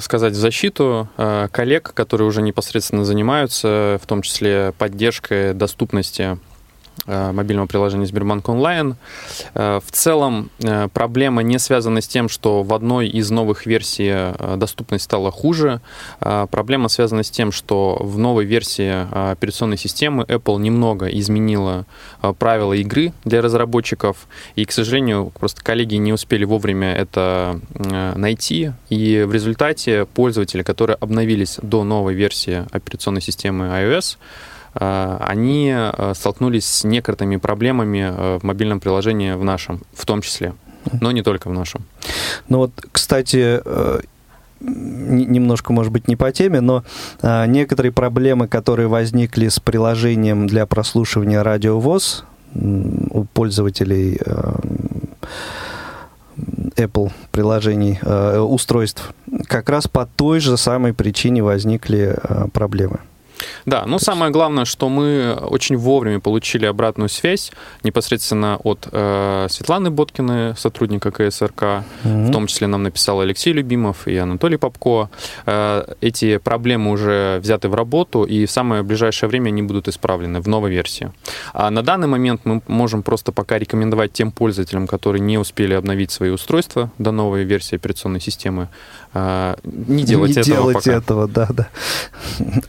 сказать в защиту коллег, которые уже непосредственно занимаются, в том числе поддержкой доступности Э, мобильного приложения Сбербанк онлайн. Э, в целом э, проблема не связана с тем, что в одной из новых версий доступность стала хуже. Проблема связана с тем, что в новой версии операционной системы Apple немного изменила правила игры для разработчиков. И, к сожалению, просто коллеги не успели вовремя это найти. И в результате пользователи, которые обновились до новой версии операционной системы iOS, Э, они э, столкнулись с некоторыми проблемами э, в мобильном приложении в нашем, в том числе, но не только в нашем. Ну вот, кстати, немножко, может быть, не по теме, но некоторые проблемы, которые возникли с приложением для прослушивания радиовоз у пользователей Apple приложений, устройств, как раз по той же самой причине возникли проблемы. Да, но самое главное, что мы очень вовремя получили обратную связь непосредственно от э, Светланы Боткиной, сотрудника КСРК. Mm-hmm. В том числе нам написал Алексей Любимов и Анатолий Попко. Э, эти проблемы уже взяты в работу, и в самое ближайшее время они будут исправлены в новой версии. А на данный момент мы можем просто пока рекомендовать тем пользователям, которые не успели обновить свои устройства до новой версии операционной системы, э, не делать не этого делать пока. этого, да, да.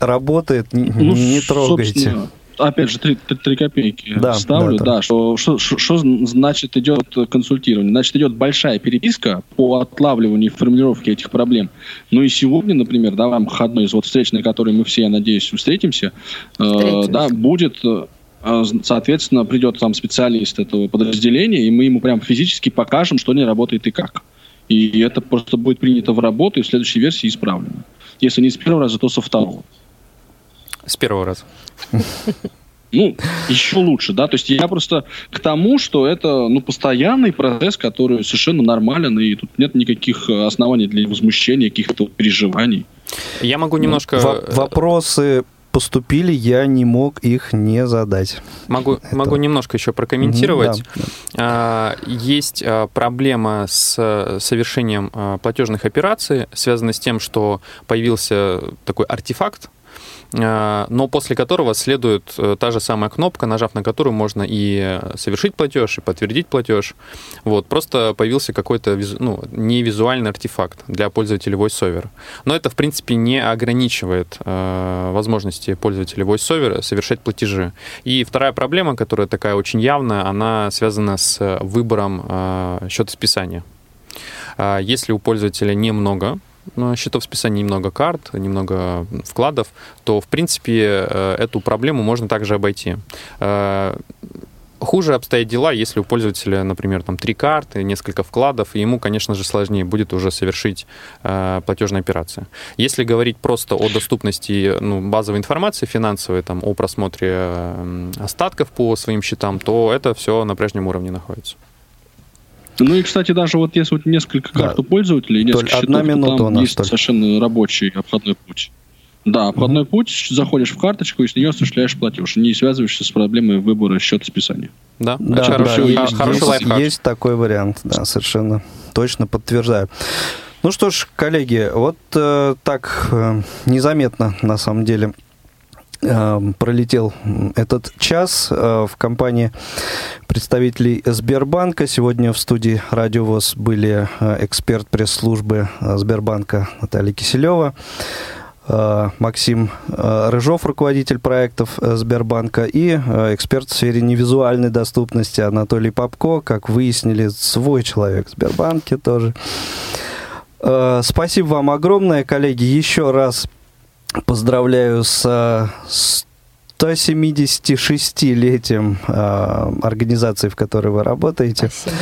[LAUGHS] Работает, не, ну, не трогайте. Опять же, три, три копейки да, ставлю, да, да. да что, что, что значит идет консультирование? Значит, идет большая переписка по отлавливанию и формулировке этих проблем. Ну и сегодня, например, да, в рамках одной из вот встреч, на которой мы все, я надеюсь, встретимся, э, да, будет э, соответственно, придет там специалист этого подразделения, и мы ему прям физически покажем, что не работает и как. И это просто будет принято в работу и в следующей версии исправлено. Если не с первого раза, то со второго. С первого раза. Ну, еще лучше, да, то есть я просто к тому, что это, ну, постоянный процесс, который совершенно нормален, и тут нет никаких оснований для возмущения, каких-то переживаний. Я могу немножко... Во- вопросы поступили, я не мог их не задать. Могу, Это... могу немножко еще прокомментировать. Mm-hmm, да. Есть а, проблема с совершением а, платежных операций, связанная с тем, что появился такой артефакт, Э, но после которого следует э, та же самая кнопка, нажав на которую можно и совершить платеж, и подтвердить платеж. Вот, просто появился какой-то ну, невизуальный артефакт для пользователей VoiceOver. Но это, в принципе, не ограничивает э, возможности пользователей VoiceOver совершать платежи. И вторая проблема, которая такая очень явная, она связана с выбором э, счета списания. Э, если у пользователя немного счетов списания, немного карт, немного вкладов, то, в принципе, э, эту проблему можно также обойти. Э, хуже обстоят дела, если у пользователя, например, там три карты, несколько вкладов, и ему, конечно же, сложнее будет уже совершить э, платежные операции. Если говорить просто о доступности ну, базовой информации финансовой, там, о просмотре э, остатков по своим счетам, то это все на прежнем уровне находится. Ну и, кстати, даже вот если вот несколько да. карт у пользователей, несколько счетов, одна минута там у нас есть только. совершенно рабочий обходной путь. Да, обходной mm путь, заходишь в карточку и с нее осуществляешь платеж, не связываешься с проблемой выбора счета списания. Да, да, да, да есть, хороший есть, лайфхак. Есть такой вариант, да, совершенно точно подтверждаю. Ну что ж, коллеги, вот э, так э, незаметно на самом деле пролетел этот час э, в компании представителей Сбербанка. Сегодня в студии Радио ВОЗ были э, эксперт пресс-службы э, Сбербанка Наталья Киселева, Максим Рыжов, руководитель проектов Сбербанка, и эксперт в сфере невизуальной доступности Анатолий Попко, как выяснили, свой человек в Сбербанке тоже. Спасибо вам огромное, коллеги. Еще раз Поздравляю с 176-летием э, организации, в которой вы работаете. Спасибо.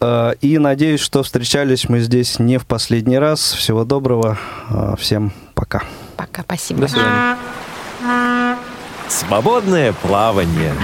Э, и надеюсь, что встречались мы здесь не в последний раз. Всего доброго. Э, всем пока. Пока, спасибо. До свидания. Свободное плавание.